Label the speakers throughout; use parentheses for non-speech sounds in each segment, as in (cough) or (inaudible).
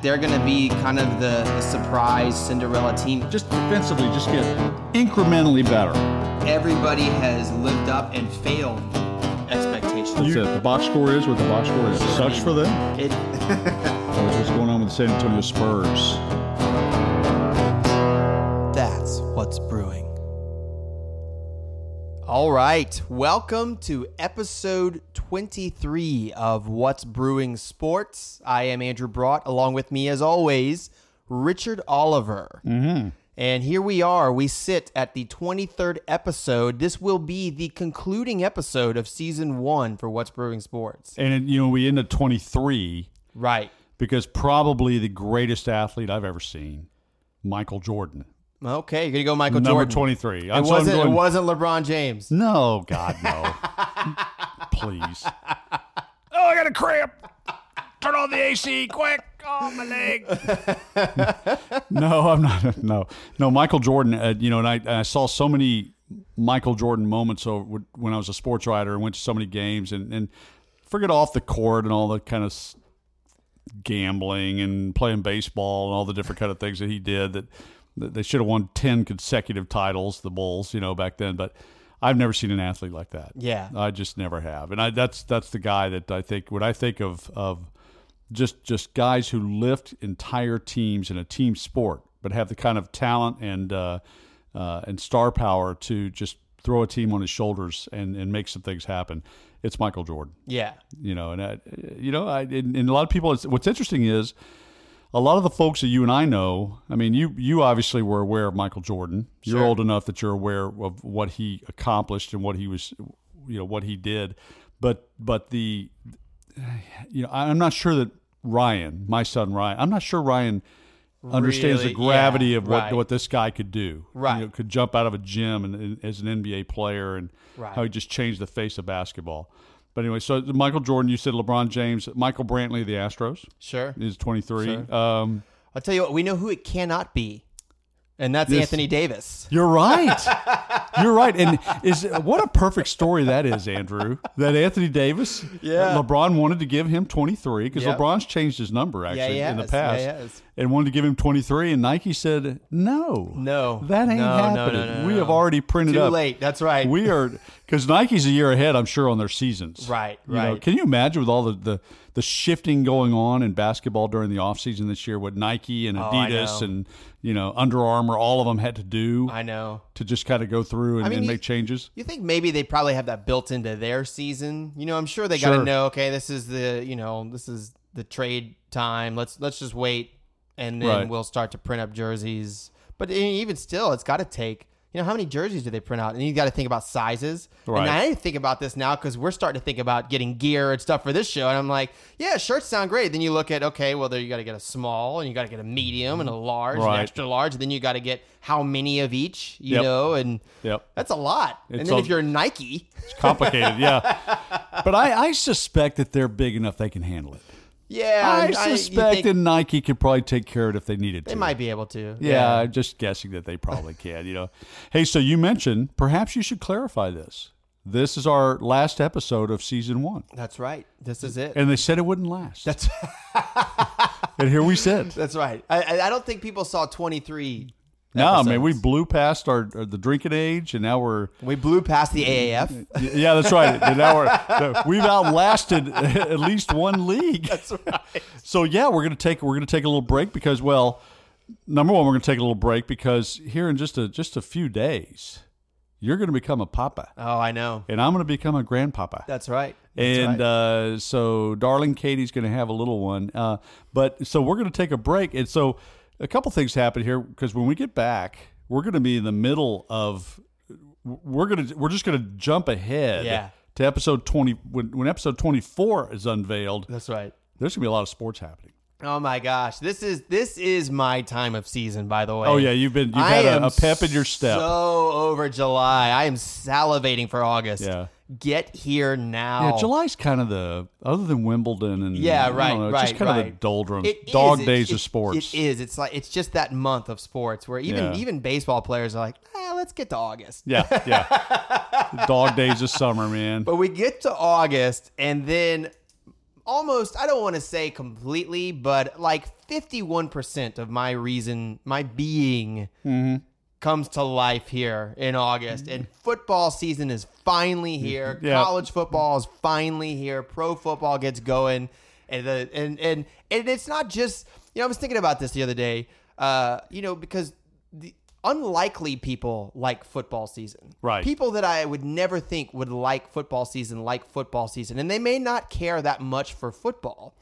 Speaker 1: that they're going to be kind of the, the surprise Cinderella team.
Speaker 2: Just defensively, just get incrementally better.
Speaker 1: Everybody has lived up and failed expectations.
Speaker 2: That's it. The box score is what the box score is. Sucks for them.
Speaker 1: It, (laughs)
Speaker 2: That's what's going on with the San Antonio Spurs.
Speaker 1: that's what's brewing. All right, welcome to episode 23 of What's Brewing Sports. I am Andrew Brought, along with me, as always, Richard Oliver. Mm-hmm. And here we are. We sit at the 23rd episode. This will be the concluding episode of season one for What's Brewing Sports.
Speaker 2: And you know, we end at 23
Speaker 1: Right.
Speaker 2: because probably the greatest athlete I've ever seen, Michael Jordan,
Speaker 1: Okay, you're gonna go Michael Jordan.
Speaker 2: number
Speaker 1: Jordan.
Speaker 2: 23.
Speaker 1: It
Speaker 2: I'm- so I'm
Speaker 1: wasn't.
Speaker 2: going-
Speaker 1: It wasn't LeBron James.
Speaker 2: No, God, no. (laughs) Please. (laughs) Oh, I got a cramp. Turn on the AC quick. Oh, my leg. (laughs) no, I'm not. No, no. Michael Jordan. Uh, you know, and I, I saw so many Michael Jordan moments over when I was a sports writer and went to so many games and and forget off the court and all the kind of gambling and playing baseball and all the different kind of things that he did that, that they should have won 10 consecutive titles the bulls you know back then but i've never seen an athlete like that
Speaker 1: Yeah.
Speaker 2: i just never have and i that's that's the guy that i think when i think of of just just guys who lift entire teams in a team sport but have the kind of talent and uh, uh, and star power to just throw a team on his shoulders and and make some things happen it's michael jordan
Speaker 1: Yeah.
Speaker 2: you know, and I, you know, I and, and a lot of people. It's, what's interesting is a lot of the folks that you and I know. I mean, you you obviously were aware of Michael Jordan. You're
Speaker 1: Sure.
Speaker 2: old enough that you're aware of what he accomplished and what he was, you know, what he did. But but the, you know, I'm not sure that Ryan, my son Ryan, I'm not sure Ryan understands
Speaker 1: Really?
Speaker 2: the gravity
Speaker 1: Yeah,
Speaker 2: of what
Speaker 1: right.
Speaker 2: what this guy could do.
Speaker 1: Right.
Speaker 2: you know, could jump out of a gym and, and as an NBA player, and
Speaker 1: Right.
Speaker 2: how he just changed the face of basketball. But anyway, so Michael Jordan, you said LeBron James, Michael Brantley, the Astros
Speaker 1: Sure.
Speaker 2: is 23.
Speaker 1: Sure.
Speaker 2: Um,
Speaker 1: I'll tell you what. We know who it cannot be, and that's Anthony Davis.
Speaker 2: you're right. (laughs) you're right. And is what a perfect story that is, Andrew. That Anthony Davis,
Speaker 1: Yeah.
Speaker 2: LeBron wanted to give him 23 because
Speaker 1: Yep.
Speaker 2: LeBron's changed his number actually
Speaker 1: he
Speaker 2: in the past,
Speaker 1: Yeah, he has.
Speaker 2: And wanted to give him 23, and Nike said no,
Speaker 1: No.
Speaker 2: that ain't
Speaker 1: No, no, no,
Speaker 2: happening.
Speaker 1: no,
Speaker 2: we have already printed
Speaker 1: Too
Speaker 2: up.
Speaker 1: late. That's right.
Speaker 2: We are because Nike's a year ahead, I'm sure, on their seasons.
Speaker 1: Right,
Speaker 2: You know,
Speaker 1: right.
Speaker 2: can you imagine with all the, the, the shifting going on in basketball during the offseason this year, what Nike and
Speaker 1: Oh,
Speaker 2: Adidas
Speaker 1: know.
Speaker 2: and you know Under Armour, all of them had to do
Speaker 1: I know.
Speaker 2: to just kind of go through and,
Speaker 1: I mean,
Speaker 2: and
Speaker 1: you-
Speaker 2: make changes?
Speaker 1: You think maybe they probably have that built into their season? You know, I'm sure they got to know. Okay, this is the you know this is the trade time. Let's let's just wait, and then
Speaker 2: Right.
Speaker 1: we'll start to print up jerseys. But even still, it's got to take. You know, how many jerseys do they print out? And you got to think about sizes.
Speaker 2: Right.
Speaker 1: And I didn't think about this now because we're starting to think about getting gear and stuff for this show. And I'm like, yeah, shirts sound great. Then you look at, okay, well, there you got to get a small and you got to get a medium and a large and extra large. And then you got to get how many of each, you
Speaker 2: Yep.
Speaker 1: know? And
Speaker 2: Yep.
Speaker 1: that's a lot. and then
Speaker 2: a-
Speaker 1: if you're Nike,
Speaker 2: It's complicated, yeah. (laughs) But I, I suspect that they're big enough they can handle it.
Speaker 1: Yeah,
Speaker 2: I suspect that Nike could probably take care of it if they needed to.
Speaker 1: they might be able to.
Speaker 2: Yeah, I'm just guessing that they probably can. You know, hey, so you mentioned perhaps you should clarify this. This is our last episode of season one,
Speaker 1: that's right. This is it.
Speaker 2: and they said it wouldn't last.
Speaker 1: That's (laughs)
Speaker 2: and here we sit.
Speaker 1: that's right. I, I- I don't think people saw 23.
Speaker 2: No, I mean we blew past our, our the drinking age, and now we're
Speaker 1: we blew past the AAF.
Speaker 2: yeah, that's right. And now we're we've outlasted (laughs) at least one league. That's right. So yeah, we're gonna take we're gonna take a little break because well, number one, we're gonna take a little break because here in just a just a few days, you're gonna become a papa,
Speaker 1: Oh, I know.
Speaker 2: and I'm gonna become a grandpapa.
Speaker 1: That's right. That's
Speaker 2: and
Speaker 1: right.
Speaker 2: uh, so darling Katie's going to have a little one. Uh, but so we're going to take a break. And so a couple things happen here because when we get back, we're going to be in the middle of we're going to we're just going to jump ahead
Speaker 1: Yeah.
Speaker 2: to episode 20 when, when episode 24 is unveiled.
Speaker 1: that's right.
Speaker 2: There's going to be a lot of sports happening.
Speaker 1: Oh my gosh, this is this is my time of season. By the way.
Speaker 2: Oh yeah, you've been you've
Speaker 1: I
Speaker 2: had a, a pep in your step.
Speaker 1: So over July, I am salivating for August.
Speaker 2: Yeah.
Speaker 1: Get here now.
Speaker 2: yeah, July's kind of the other than Wimbledon and
Speaker 1: Yeah,
Speaker 2: I don't
Speaker 1: right,
Speaker 2: know, it's
Speaker 1: right,
Speaker 2: just kind of the doldrums,
Speaker 1: It is.
Speaker 2: dog
Speaker 1: It-
Speaker 2: days
Speaker 1: it-
Speaker 2: of sports.
Speaker 1: It is. It's like it's just that month of sports where even
Speaker 2: Yeah.
Speaker 1: even baseball players are like, eh, let's get to August.
Speaker 2: Yeah, yeah. (laughs) Dog days of summer, man.
Speaker 1: But we get to August, and then almost, I don't want to say completely, but like 51% of my reason, my being, comes to life here in August. And football season is finally here.
Speaker 2: Yeah.
Speaker 1: College football is finally here. Pro football gets going. And, the, and, and, and it's not just, you know, I was thinking about this the other day, uh, you know, because the unlikely people like football season.
Speaker 2: Right.
Speaker 1: People that I would never think would like football season like football season. And they may not care that much for football.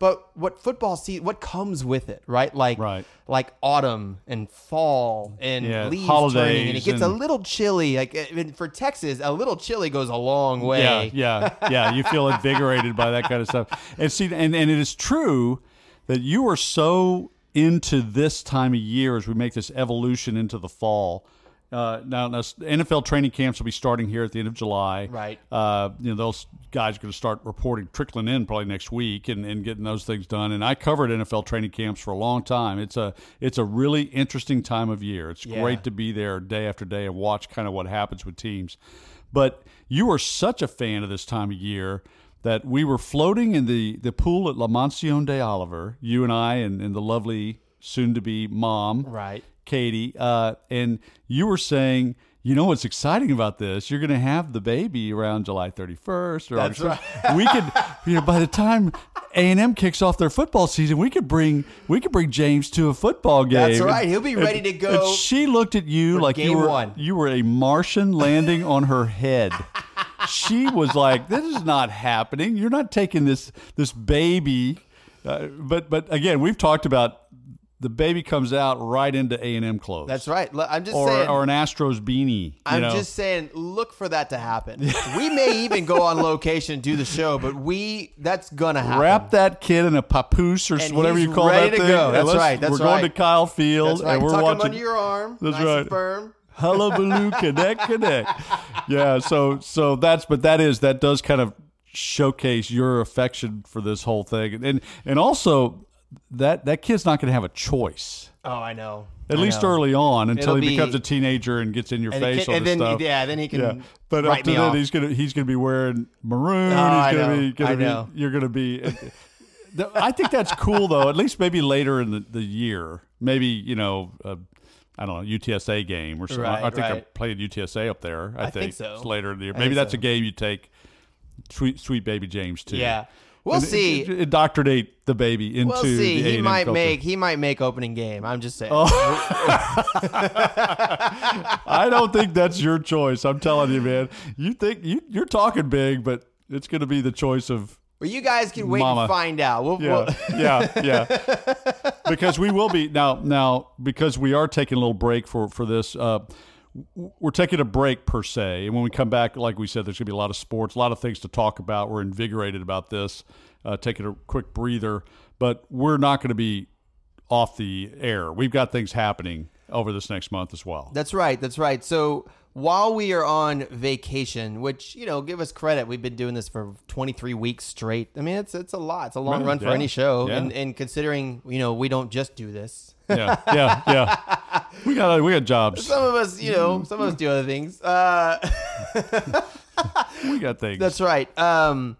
Speaker 1: But what football season, what comes with it, right? Like,
Speaker 2: Right.
Speaker 1: like autumn and fall and
Speaker 2: Yeah,
Speaker 1: leaves turning, and it gets a little chilly. Like eh, I mean, for Texas, a little chilly goes a long way.
Speaker 2: Yeah, yeah, yeah. You feel (laughs) invigorated by that kind of stuff. And see, and, and it is true that you are so into this time of year as we make this evolution into the fall. Uh, now, now, NFL training camps will be starting here at the end of July.
Speaker 1: Right.
Speaker 2: Uh, you know, those guys are going to start reporting, trickling in probably next week, and, and getting those things done. And I covered NFL training camps for a long time. It's a it's a really interesting time of year. It's
Speaker 1: Yeah.
Speaker 2: great to be there day after day and watch kind of what happens with teams. But you are such a fan of this time of year that we were floating in the, the pool at La Mansion de Oliver, you and I and, and the lovely soon to be mom,
Speaker 1: Right.
Speaker 2: Katie, uh, and you were saying, you know what's exciting about this? You're going to have the baby around July 31st. Or
Speaker 1: That's
Speaker 2: August 1st. We could, you know, by the time A and M kicks off their football season, we could bring we could bring James to a football game.
Speaker 1: That's right. He'll be
Speaker 2: And-
Speaker 1: ready to
Speaker 2: and
Speaker 1: go
Speaker 2: she looked at you like you were
Speaker 1: one.
Speaker 2: you were a Martian landing on her head. (laughs) She was like, "This is not happening. You're not taking this this baby." Uh, but but again, we've talked about the baby comes out right into A and M clothes.
Speaker 1: That's right. I'm just
Speaker 2: or
Speaker 1: saying.
Speaker 2: or an Astros beanie. you
Speaker 1: I'm
Speaker 2: know?
Speaker 1: just saying, look for that to happen. (laughs) we may even go on location and do the show, but we that's gonna happen.
Speaker 2: Wrap that kid in a papoose or
Speaker 1: And
Speaker 2: whatever you call
Speaker 1: ready
Speaker 2: that
Speaker 1: to
Speaker 2: thing.
Speaker 1: go. That's right. That's
Speaker 2: we're going to Kyle Field
Speaker 1: right.
Speaker 2: and we're
Speaker 1: Tuck him under your arm.
Speaker 2: That's
Speaker 1: nice
Speaker 2: right. Hullabaloo connect connect yeah so so that's but that is that does kind of showcase your affection for this whole thing and and also that that kid's not going to have a choice
Speaker 1: Oh, I know.
Speaker 2: at
Speaker 1: I
Speaker 2: least
Speaker 1: know.
Speaker 2: early on until
Speaker 1: It'll
Speaker 2: he
Speaker 1: be-
Speaker 2: becomes a teenager and gets in your face
Speaker 1: can-
Speaker 2: all
Speaker 1: and then
Speaker 2: stuff
Speaker 1: yeah, then he can
Speaker 2: yeah, but up
Speaker 1: write
Speaker 2: to
Speaker 1: me
Speaker 2: then
Speaker 1: off.
Speaker 2: he's gonna he's gonna be wearing maroon.
Speaker 1: Oh,
Speaker 2: he's gonna be gonna
Speaker 1: I
Speaker 2: be
Speaker 1: know.
Speaker 2: you're gonna be. I think that's cool though. At least maybe later in the, the year, maybe you know, uh, I don't know, UTSA game or something.
Speaker 1: Right,
Speaker 2: I think they're
Speaker 1: right.
Speaker 2: playing UTSA up there. I,
Speaker 1: I think so.
Speaker 2: It's later in the year. Maybe that's
Speaker 1: so.
Speaker 2: a game you take. Sweet, sweet baby James too.
Speaker 1: Yeah. We'll
Speaker 2: And
Speaker 1: see.
Speaker 2: i- i- indoctrinate the baby into
Speaker 1: We'll see.
Speaker 2: the
Speaker 1: He
Speaker 2: A&M
Speaker 1: might
Speaker 2: culture.
Speaker 1: make he might make opening game. I'm just saying.
Speaker 2: Oh. (laughs) I don't think that's your choice. I'm telling you, man. You think you you're talking big, but it's going to be the choice of
Speaker 1: well, you guys can wait
Speaker 2: Mama.
Speaker 1: and find out. We'll,
Speaker 2: yeah,
Speaker 1: we'll (laughs)
Speaker 2: yeah, yeah. (laughs) Because we will be now. Now, because we are taking a little break for for this. Uh, we're taking a break per se, and when we come back, like we said, there's going to be a lot of sports, a lot of things to talk about. We're invigorated about this. Uh, taking a quick breather, but we're not going to be off the air. We've got things happening over this next month as well.
Speaker 1: That's right. That's right. So while we are on vacation, which you know, give us credit, we've been doing this for 23 weeks straight. I mean, it's it's a lot. It's a long
Speaker 2: Right,
Speaker 1: run for any show,
Speaker 2: yeah.
Speaker 1: and and considering you know we don't just do this.
Speaker 2: yeah, yeah, yeah. We got we got jobs.
Speaker 1: Some of us, you know, some of us do other things. Uh, (laughs)
Speaker 2: We got things.
Speaker 1: That's right. Um,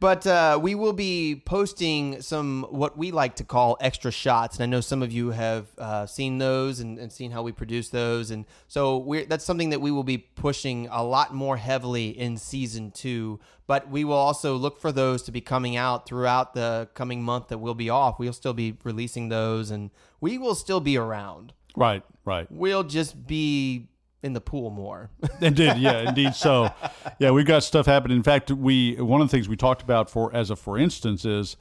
Speaker 1: but uh, we will be posting some what we like to call extra shots, and I know some of you have uh, seen those and, and seen how we produce those, and so we're that's something that we will be pushing a lot more heavily in season two. But we will also look for those to be coming out throughout the coming month that we'll be off. We'll still be releasing those, and we will still be around.
Speaker 2: right, right.
Speaker 1: We'll just be in the pool more. (laughs)
Speaker 2: Indeed, yeah, indeed. So, yeah, we've got stuff happening. In fact, we one of the things we talked about for as a for instance is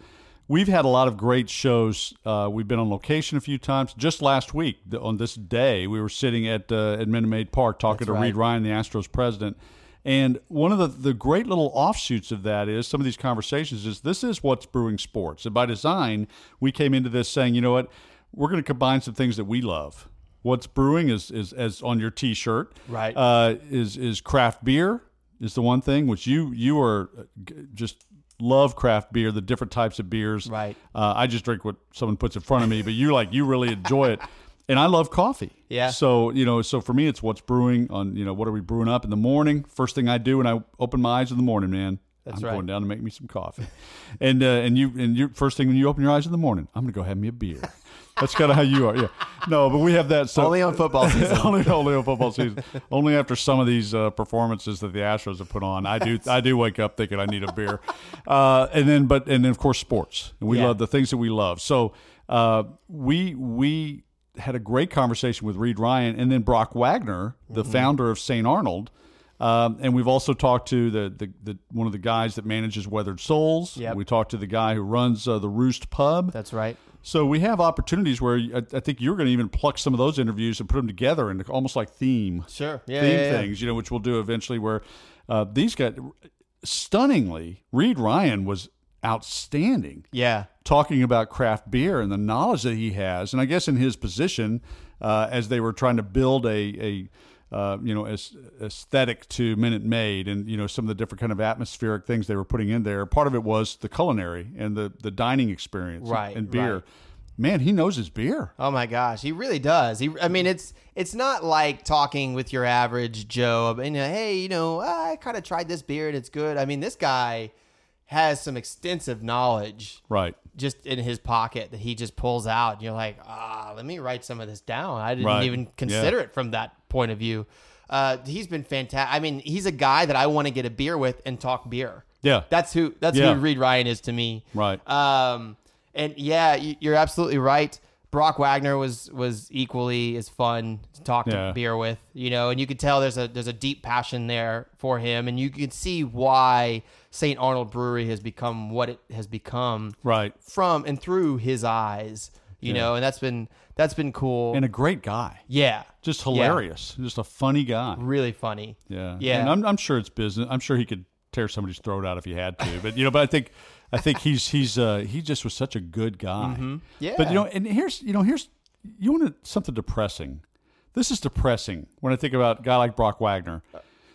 Speaker 2: we've had a lot of great shows. Uh, we've been on location a few times. Just last week, on this day, we were sitting at uh, at Minute Maid Park talking
Speaker 1: That's
Speaker 2: to
Speaker 1: right.
Speaker 2: Reid Ryan, the Astros president. And one of the, the great little offshoots of that is some of these conversations is this is what's brewing sports. And by design, we came into this saying, you know what, we're going to combine some things that we love. What's brewing is, is as on your T-shirt,
Speaker 1: Right.
Speaker 2: Uh, is is craft beer is the one thing which you you are uh, just love craft beer, the different types of beers.
Speaker 1: Right.
Speaker 2: Uh, I just drink what someone puts in front of me, but you like you really enjoy it. (laughs) and I love coffee.
Speaker 1: Yeah.
Speaker 2: So you know, so for me, it's what's brewing on. You know, what are we brewing up in the morning? First thing I do when I open my eyes in the morning, man.
Speaker 1: That's
Speaker 2: I'm
Speaker 1: right.
Speaker 2: going down to make me some coffee, (laughs) and uh, and you and you first thing when you open your eyes in the morning, I'm gonna go have me a beer. (laughs) That's kind of how you are. Yeah. No, but we have that. So
Speaker 1: Only on football (laughs) season.
Speaker 2: only, only on football season. only after some of these uh, performances that the Astros have put on, I do I do wake up thinking I need a beer. Uh, and then, but and then of course sports. And we
Speaker 1: Yeah.
Speaker 2: love the things that we love. So uh, we we had a great conversation with Reid Ryan and then Brock Wagner, the
Speaker 1: Mm-hmm.
Speaker 2: founder of St. Arnold. Um, and we've also talked to the, the, the one of the guys that manages Weathered Souls.
Speaker 1: Yep.
Speaker 2: We talked to the guy who runs uh, the Roost Pub.
Speaker 1: That's right.
Speaker 2: So we have opportunities where I, I think you're going to even pluck some of those interviews and put them together into almost like theme
Speaker 1: Sure. Yeah.
Speaker 2: theme
Speaker 1: yeah, yeah.
Speaker 2: things, you know, which we'll do eventually. Where uh, these guys, stunningly, Reid Ryan was outstanding
Speaker 1: Yeah.
Speaker 2: talking about craft beer and the knowledge that he has, and I guess in his position uh, as they were trying to build a a uh, you know as aesthetic to Minute Maid, and you know some of the different kind of atmospheric things they were putting in there. Part of it was the culinary and the the dining experience,
Speaker 1: Right,
Speaker 2: And beer.
Speaker 1: right.
Speaker 2: Man, he knows his beer.
Speaker 1: Oh my gosh, he really does. He, I mean, it's it's not like talking with your average Joe. And hey, you know, I kind of tried this beer and it's good. I mean, this guy has some extensive knowledge
Speaker 2: Right.
Speaker 1: just in his pocket that he just pulls out. And you're like, ah, let me write some of this down. I didn't
Speaker 2: Right.
Speaker 1: even consider it from that point of view. Uh, he's been fantastic. I mean, he's a guy that I want to get a beer with and talk beer.
Speaker 2: Yeah.
Speaker 1: That's who. That's
Speaker 2: Yeah.
Speaker 1: who Reid Ryan is to me.
Speaker 2: Right.
Speaker 1: Um, and yeah, you- you're absolutely right. Brock Wagner was was equally as fun to talk to beer with, you know, and you could tell there's a there's a deep passion there for him, and you can see why St. Arnold Brewery has become what it has become
Speaker 2: Right.
Speaker 1: from and through his eyes, you know, and that's been that's been cool.
Speaker 2: And a great guy.
Speaker 1: yeah,
Speaker 2: Just
Speaker 1: Yeah.
Speaker 2: hilarious. Just a funny guy.
Speaker 1: really funny.
Speaker 2: Yeah,
Speaker 1: Yeah.
Speaker 2: And I'm, I'm sure it's business. I'm sure he could tear somebody's throat out if he had to. But you know, but I think, I think he's he's uh, he just was such a good guy.
Speaker 1: Mm-hmm. Yeah.
Speaker 2: But you know, and here's you know here's you want something depressing. This is depressing when I think about a guy like Brock Wagner.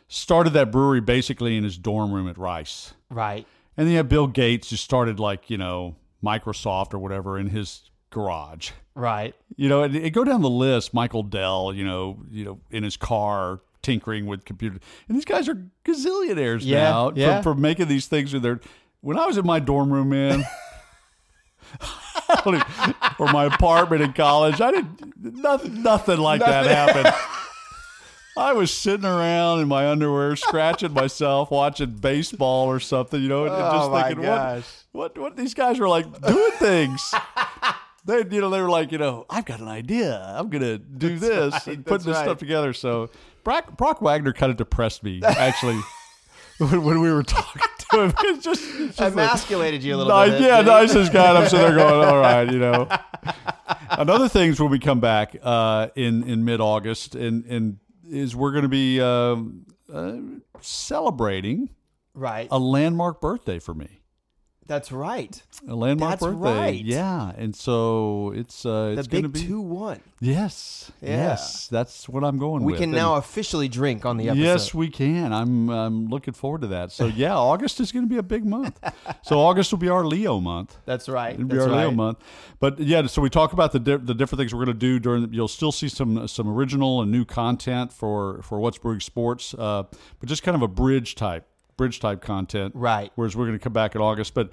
Speaker 2: Started that brewery basically in his dorm room at Rice,
Speaker 1: Right.
Speaker 2: and then you have Bill Gates who started like you know Microsoft or whatever in his garage.
Speaker 1: Right.
Speaker 2: You know, and, and go down the list. Michael Dell, you know, you know, in his car tinkering with computers, and these guys are gazillionaires
Speaker 1: Yeah,
Speaker 2: now
Speaker 1: yeah.
Speaker 2: For, for making these things with their. When I was in my dorm room, man, (laughs) or my apartment in college, I didn't nothing, nothing like that happened. (laughs) I was sitting around in my underwear, scratching myself, watching baseball or something, you know, and and
Speaker 1: Oh,
Speaker 2: just thinking,
Speaker 1: gosh.
Speaker 2: what, what, what these guys were like doing things. They, you know, they were like, you know, I've got an idea. I'm gonna do this,
Speaker 1: right,
Speaker 2: and
Speaker 1: that's
Speaker 2: putting this
Speaker 1: right.
Speaker 2: stuff together. So, Brock, Brock Wagner kind of depressed me actually (laughs) when, when we were talking to him. (laughs) It's just, it's just like-
Speaker 1: Emasculated you a little
Speaker 2: Nice-
Speaker 1: bit.
Speaker 2: yeah,
Speaker 1: he?
Speaker 2: nicest guy. And I'm sitting there going, all right, you know. Another things when we come back uh, in in mid August, and and is we're going to be um, uh, celebrating
Speaker 1: Right.
Speaker 2: a landmark birthday for me.
Speaker 1: That's right.
Speaker 2: A landmark
Speaker 1: That's
Speaker 2: birthday,
Speaker 1: right.
Speaker 2: yeah, and so it's uh, it's going to
Speaker 1: big
Speaker 2: be
Speaker 1: two one.
Speaker 2: yes,
Speaker 1: Yeah.
Speaker 2: yes, that's what I'm going with.
Speaker 1: We
Speaker 2: with.
Speaker 1: can
Speaker 2: And-
Speaker 1: now officially drink on the episode.
Speaker 2: Yes, we can. I'm I'm looking forward to that. So yeah, (laughs) August is going to be a big month. So August will be our Leo month.
Speaker 1: That's right.
Speaker 2: It'll be
Speaker 1: That's
Speaker 2: our Leo
Speaker 1: right.
Speaker 2: month. But yeah, so we talk about the di- the different things we're going to do during. The, you'll still see some some original and new content for for what's brewing sports, uh, but just kind of a bridge type bridge type content.
Speaker 1: Right.
Speaker 2: Whereas we're going to come back in August, but.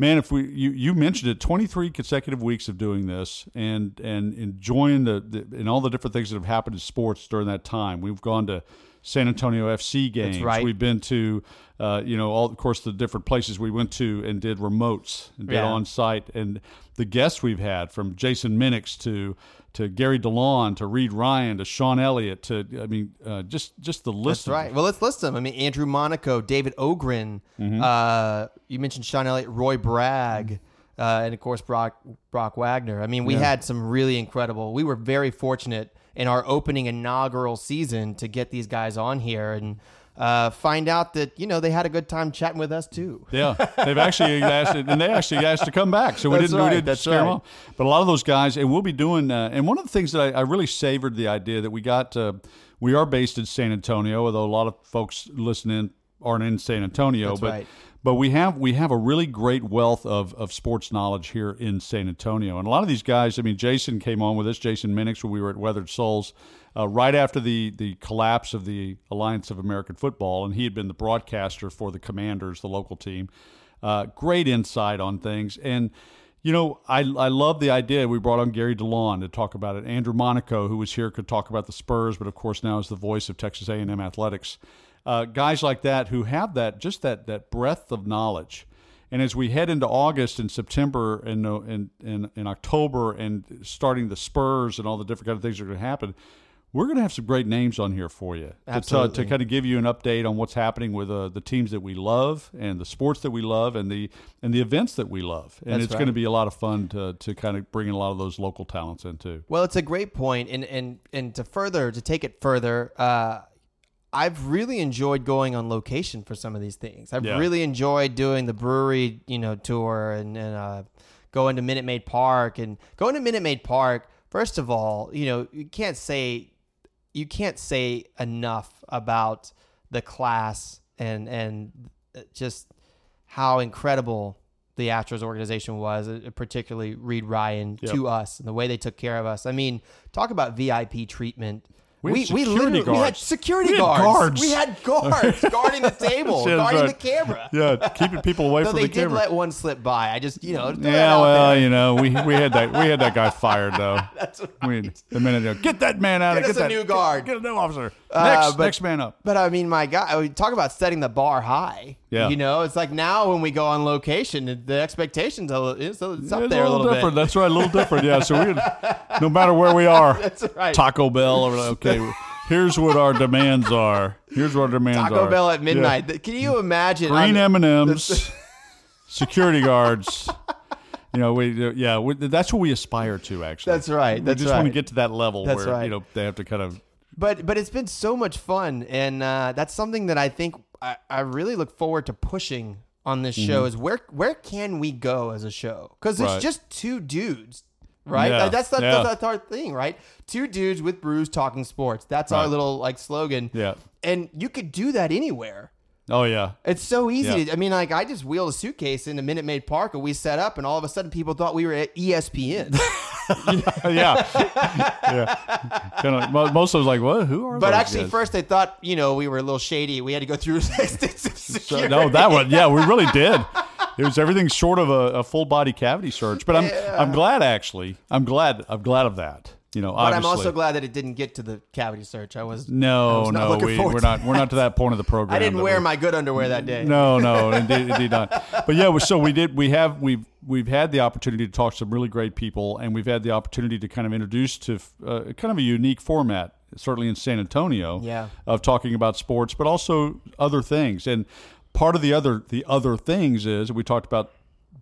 Speaker 2: Man, if we you, you mentioned it, twenty three consecutive weeks of doing this and and enjoying the, the and all the different things that have happened in sports during that time. We've gone to San Antonio FC games.
Speaker 1: right.
Speaker 2: We've been to, uh, you know, all of course the different places we went to and did remotes and did
Speaker 1: Yeah.
Speaker 2: on site and the guests we've had from Jason Minix to to Gary DeLon to Reid Ryan to Sean Elliott to I mean uh, just just the list.
Speaker 1: That's right. Well, let's list them. I mean, Andrew Monaco, David Ogren.
Speaker 2: Mm-hmm.
Speaker 1: Uh, you mentioned Sean Elliott, Roy Bragg, uh, and of course Brock Brock Wagner. I mean, we
Speaker 2: Yeah.
Speaker 1: had some really incredible. We were very fortunate in our opening inaugural season to get these guys on here and uh, find out that you know they had a good time chatting with us too.
Speaker 2: Yeah, they've actually (laughs) asked, and they actually asked to come back, so we
Speaker 1: That's
Speaker 2: didn't
Speaker 1: right,
Speaker 2: we didn't
Speaker 1: that's
Speaker 2: scare them off. But a lot of those guys, and we'll be doing. Uh, and one of the things that I, I really savored the idea that we got. Uh, we are based in San Antonio, although a lot of folks listening aren't in San Antonio.
Speaker 1: That's
Speaker 2: but
Speaker 1: right.
Speaker 2: But we have we have a really great wealth of, of sports knowledge here in San Antonio, and a lot of these guys. I mean, Jason came on with us, Jason Minix, when we were at Weathered Souls, uh, right after the the collapse of the Alliance of American Football, and he had been the broadcaster for the Commanders, the local team. Uh, great insight on things, and you know, I, I love the idea. We brought on Gary DeLon to talk about it. Andrew Monaco, who was here, could talk about the Spurs, but of course now is the voice of Texas A&M athletics. Uh, guys like that who have that just that that breadth of knowledge. And as we head into August and September and in, in, in October and starting the Spurs and all the different kind of things that are going to happen, we're going to have some great names on here for you to, to, to, kind of give you an update on what's happening with uh, the teams that we love and the sports that we love and the and the events that we love. And
Speaker 1: That's
Speaker 2: it's
Speaker 1: right.
Speaker 2: going to be a lot of fun to, to kind of bring in a lot of those local talents in too.
Speaker 1: Well, it's a great point, and and and to further to take it further, uh, I've really enjoyed going on location for some of these things. I've
Speaker 2: Yeah.
Speaker 1: really enjoyed doing the brewery, you know, tour and and uh, going to Minute Maid Park and going to Minute Maid Park. First of all, you know, you can't say you can't say enough about the class and and just how incredible the Astros organization was, uh, particularly Reid Ryan
Speaker 2: Yep.
Speaker 1: to us and the way they took care of us. I mean, talk about VIP treatment.
Speaker 2: We had security
Speaker 1: literally we had
Speaker 2: guards.
Speaker 1: security
Speaker 2: We had
Speaker 1: guards.
Speaker 2: guards.
Speaker 1: We had guards guarding the (laughs) table, guarding
Speaker 2: right.
Speaker 1: the camera. (laughs)
Speaker 2: Yeah, keeping people away from (laughs)
Speaker 1: Though
Speaker 2: from
Speaker 1: they
Speaker 2: the
Speaker 1: did
Speaker 2: camera.
Speaker 1: let one slip by. I just, you know,
Speaker 2: yeah, well,
Speaker 1: there.
Speaker 2: you know, we, we had that we had that guy fired though.
Speaker 1: That's
Speaker 2: We,
Speaker 1: right.
Speaker 2: the minute ago, get that man out
Speaker 1: Get
Speaker 2: of
Speaker 1: us
Speaker 2: get
Speaker 1: a
Speaker 2: that
Speaker 1: new guard.
Speaker 2: Get, get a new officer.
Speaker 1: Uh,
Speaker 2: Next,
Speaker 1: but-
Speaker 2: next man up.
Speaker 1: But I mean, my God, we talk about setting the bar high.
Speaker 2: Yeah.
Speaker 1: You know, it's like now when we go on location, the expectations are it's, it's up
Speaker 2: It's
Speaker 1: there
Speaker 2: a little,
Speaker 1: bit.
Speaker 2: different. That's right, a little different. Yeah. So we, (laughs) no matter where we are,
Speaker 1: That's right.
Speaker 2: Taco Bell. Or, okay, here's what our demands are. Here's what our demands are.
Speaker 1: Taco Bell at midnight. Th- Can you imagine?
Speaker 2: Green M and M's, security guards. You know, we yeah, we, that's what we aspire to. Actually,
Speaker 1: That's right,
Speaker 2: We
Speaker 1: that's
Speaker 2: just want to get to that level
Speaker 1: That's
Speaker 2: where
Speaker 1: right.
Speaker 2: you know they have to kind of
Speaker 1: but but it's been so much fun, and uh, that's something that I think I, I really look forward to pushing on this show. Is where where can we go as a show? Because it's
Speaker 2: Mm-hmm. Right.
Speaker 1: just two dudes. Right,
Speaker 2: Yeah,
Speaker 1: that's that's,
Speaker 2: yeah.
Speaker 1: that's our thing, right? Two dudes with brews talking sports. That's our little like slogan.
Speaker 2: Yeah.
Speaker 1: and you could do that anywhere.
Speaker 2: Oh yeah.
Speaker 1: It's so easy.
Speaker 2: Yeah.
Speaker 1: To, I mean, like I just wheeled a suitcase into Minute Maid Park and we set up, and all of a sudden people thought we were at ESPN. (laughs) (laughs)
Speaker 2: yeah, yeah. Kind of. Most of us like, what? Who are?
Speaker 1: but actually,
Speaker 2: guys?
Speaker 1: first they thought you know we were a little shady. We had to go through (laughs) extensive
Speaker 2: So-
Speaker 1: security.
Speaker 2: no, that one. Yeah, we really did. It was everything short of a, a full body cavity search. But I'm I'm glad actually. I'm glad. I'm glad of that. You know,
Speaker 1: But I'm also glad that it didn't get to the cavity search. I was I
Speaker 2: No,
Speaker 1: was not
Speaker 2: no,
Speaker 1: looking
Speaker 2: we,
Speaker 1: to
Speaker 2: not. We're not to that point of the (laughs) program.
Speaker 1: I didn't wear
Speaker 2: we-
Speaker 1: my good underwear that day.
Speaker 2: No, no, indeed, indeed not. But yeah, so we did. We have we've we've had the opportunity to talk to some really great people, and we've had the opportunity to kind of introduce to uh, kind of a unique format, certainly in San Antonio,
Speaker 1: Yeah.
Speaker 2: of talking about sports, but also other things. And part of the other the other things is we talked about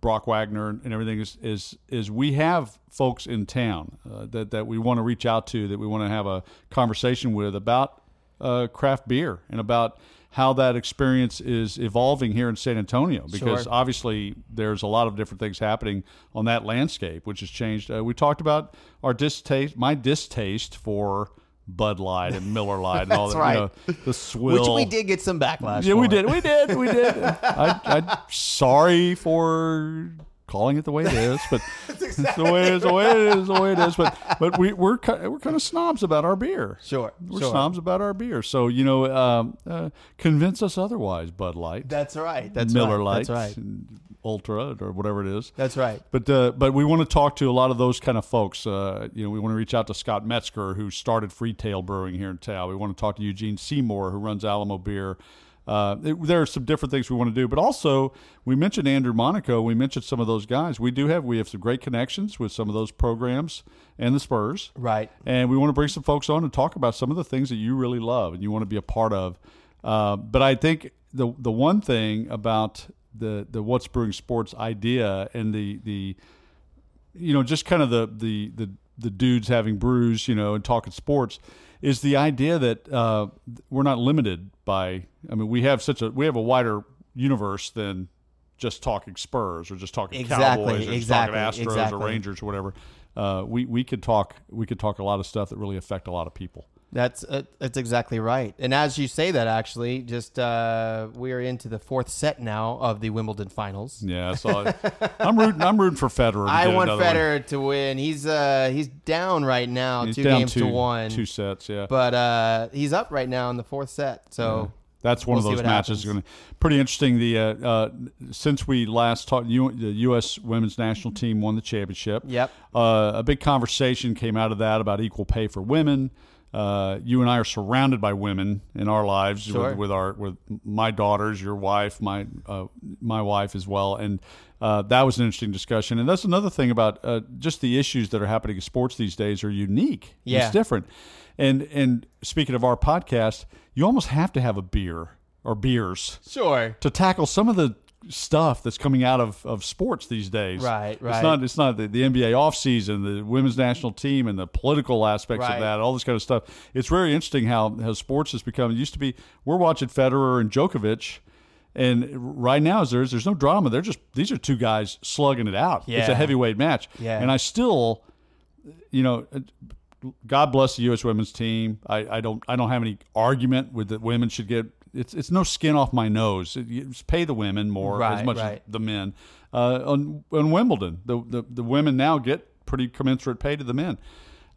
Speaker 2: Brock Wagner and everything is is is we have folks in town uh, that that we want to reach out to that we want to have a conversation with about uh, craft beer and about how that experience is evolving here in San Antonio because
Speaker 1: Sure.
Speaker 2: obviously there's a lot of different things happening on that landscape which has changed. Uh, we talked about our distaste, my distaste for Bud Light and Miller Lite and all that.
Speaker 1: right.
Speaker 2: You know, the swill.
Speaker 1: Which we did get some backlash.
Speaker 2: Yeah, we did. We did. We did. (laughs) I, I'm sorry for calling it the way it is, but (laughs) it's the way it is. The way it is. The way it is. But (laughs) but we we're we're kind of snobs about our beer.
Speaker 1: Sure,
Speaker 2: We're
Speaker 1: sure.
Speaker 2: snobs about our beer. So you know, um, uh, convince us otherwise. Bud Light,
Speaker 1: That's right. That's
Speaker 2: Miller
Speaker 1: right.
Speaker 2: Lite,
Speaker 1: That's right.
Speaker 2: Ultra, or whatever it is.
Speaker 1: That's right.
Speaker 2: But uh, but we want to talk to a lot of those kind of folks. Uh, you know, we want to reach out to Scott Metzger, who started Freetail Brewing here in town. We want to talk to Eugene Simor, who runs Alamo Beer. Uh, it- there are some different things we want to do, but also we mentioned Andrew Monaco. We mentioned some of those guys. We do have we have some great connections with some of those programs and the Spurs,
Speaker 1: Right.
Speaker 2: and we want to bring some folks on and talk about some of the things that you really love and you want to be a part of. Uh, but I think the the one thing about the the what's brewing sports idea and the the you know just kind of the the the the dudes having brews, you know, and talking sports is the idea that uh, we're not limited by. I mean, we have such a we have a wider universe than just talking Spurs or just talking
Speaker 1: Exactly,
Speaker 2: Cowboys or just talking Astros
Speaker 1: exactly.
Speaker 2: or Rangers or whatever. Uh, we we could talk we could talk a lot of stuff that really affect a lot of people.
Speaker 1: That's uh, that's exactly right. And as you say that, actually, just uh, we're into the fourth set now of the Wimbledon finals.
Speaker 2: Yeah, I, I'm rooting. I'm rooting for Federer. (laughs)
Speaker 1: I want
Speaker 2: another one.
Speaker 1: Federer to win. He's uh he's down right now,
Speaker 2: He's
Speaker 1: two games
Speaker 2: two,
Speaker 1: to one.
Speaker 2: two sets. Yeah,
Speaker 1: But uh, he's up right now in the fourth set. So
Speaker 2: That's one
Speaker 1: We'll
Speaker 2: of those matches. Going to pretty interesting. The uh, uh, since we last talked, U, the U.S. women's national team won the championship.
Speaker 1: Yep.
Speaker 2: Uh, a big conversation came out of that about equal pay for women. Uh, you and I are surrounded by women in our lives
Speaker 1: Sure.
Speaker 2: with, with our with my daughters, your wife, my uh, my wife as well, and uh, that was an interesting discussion. And that's another thing about uh, just the issues that are happening in sports these days are unique.
Speaker 1: Yeah.
Speaker 2: It's different. And and speaking of our podcast, you almost have to have a beer or beers
Speaker 1: sure.
Speaker 2: to tackle some of the stuff that's coming out of, of sports these days.
Speaker 1: Right, right.
Speaker 2: It's not it's not the, the NBA offseason, the women's national team and the political aspects
Speaker 1: Right.
Speaker 2: of that, all this kind of stuff. It's very interesting how, how sports has become it used to be we're watching Federer and Djokovic and right now is there's there's no drama. They're just these are two guys slugging it out. It's a heavyweight match.
Speaker 1: Yeah.
Speaker 2: And I still you know God bless the U.S. women's team. I, I don't I don't have any argument with that women should get. It's it's no skin off my nose. It, pay the women more
Speaker 1: Right,
Speaker 2: as much
Speaker 1: right.
Speaker 2: as the men. Uh, on, on Wimbledon, the, the the women now get pretty commensurate pay to the men.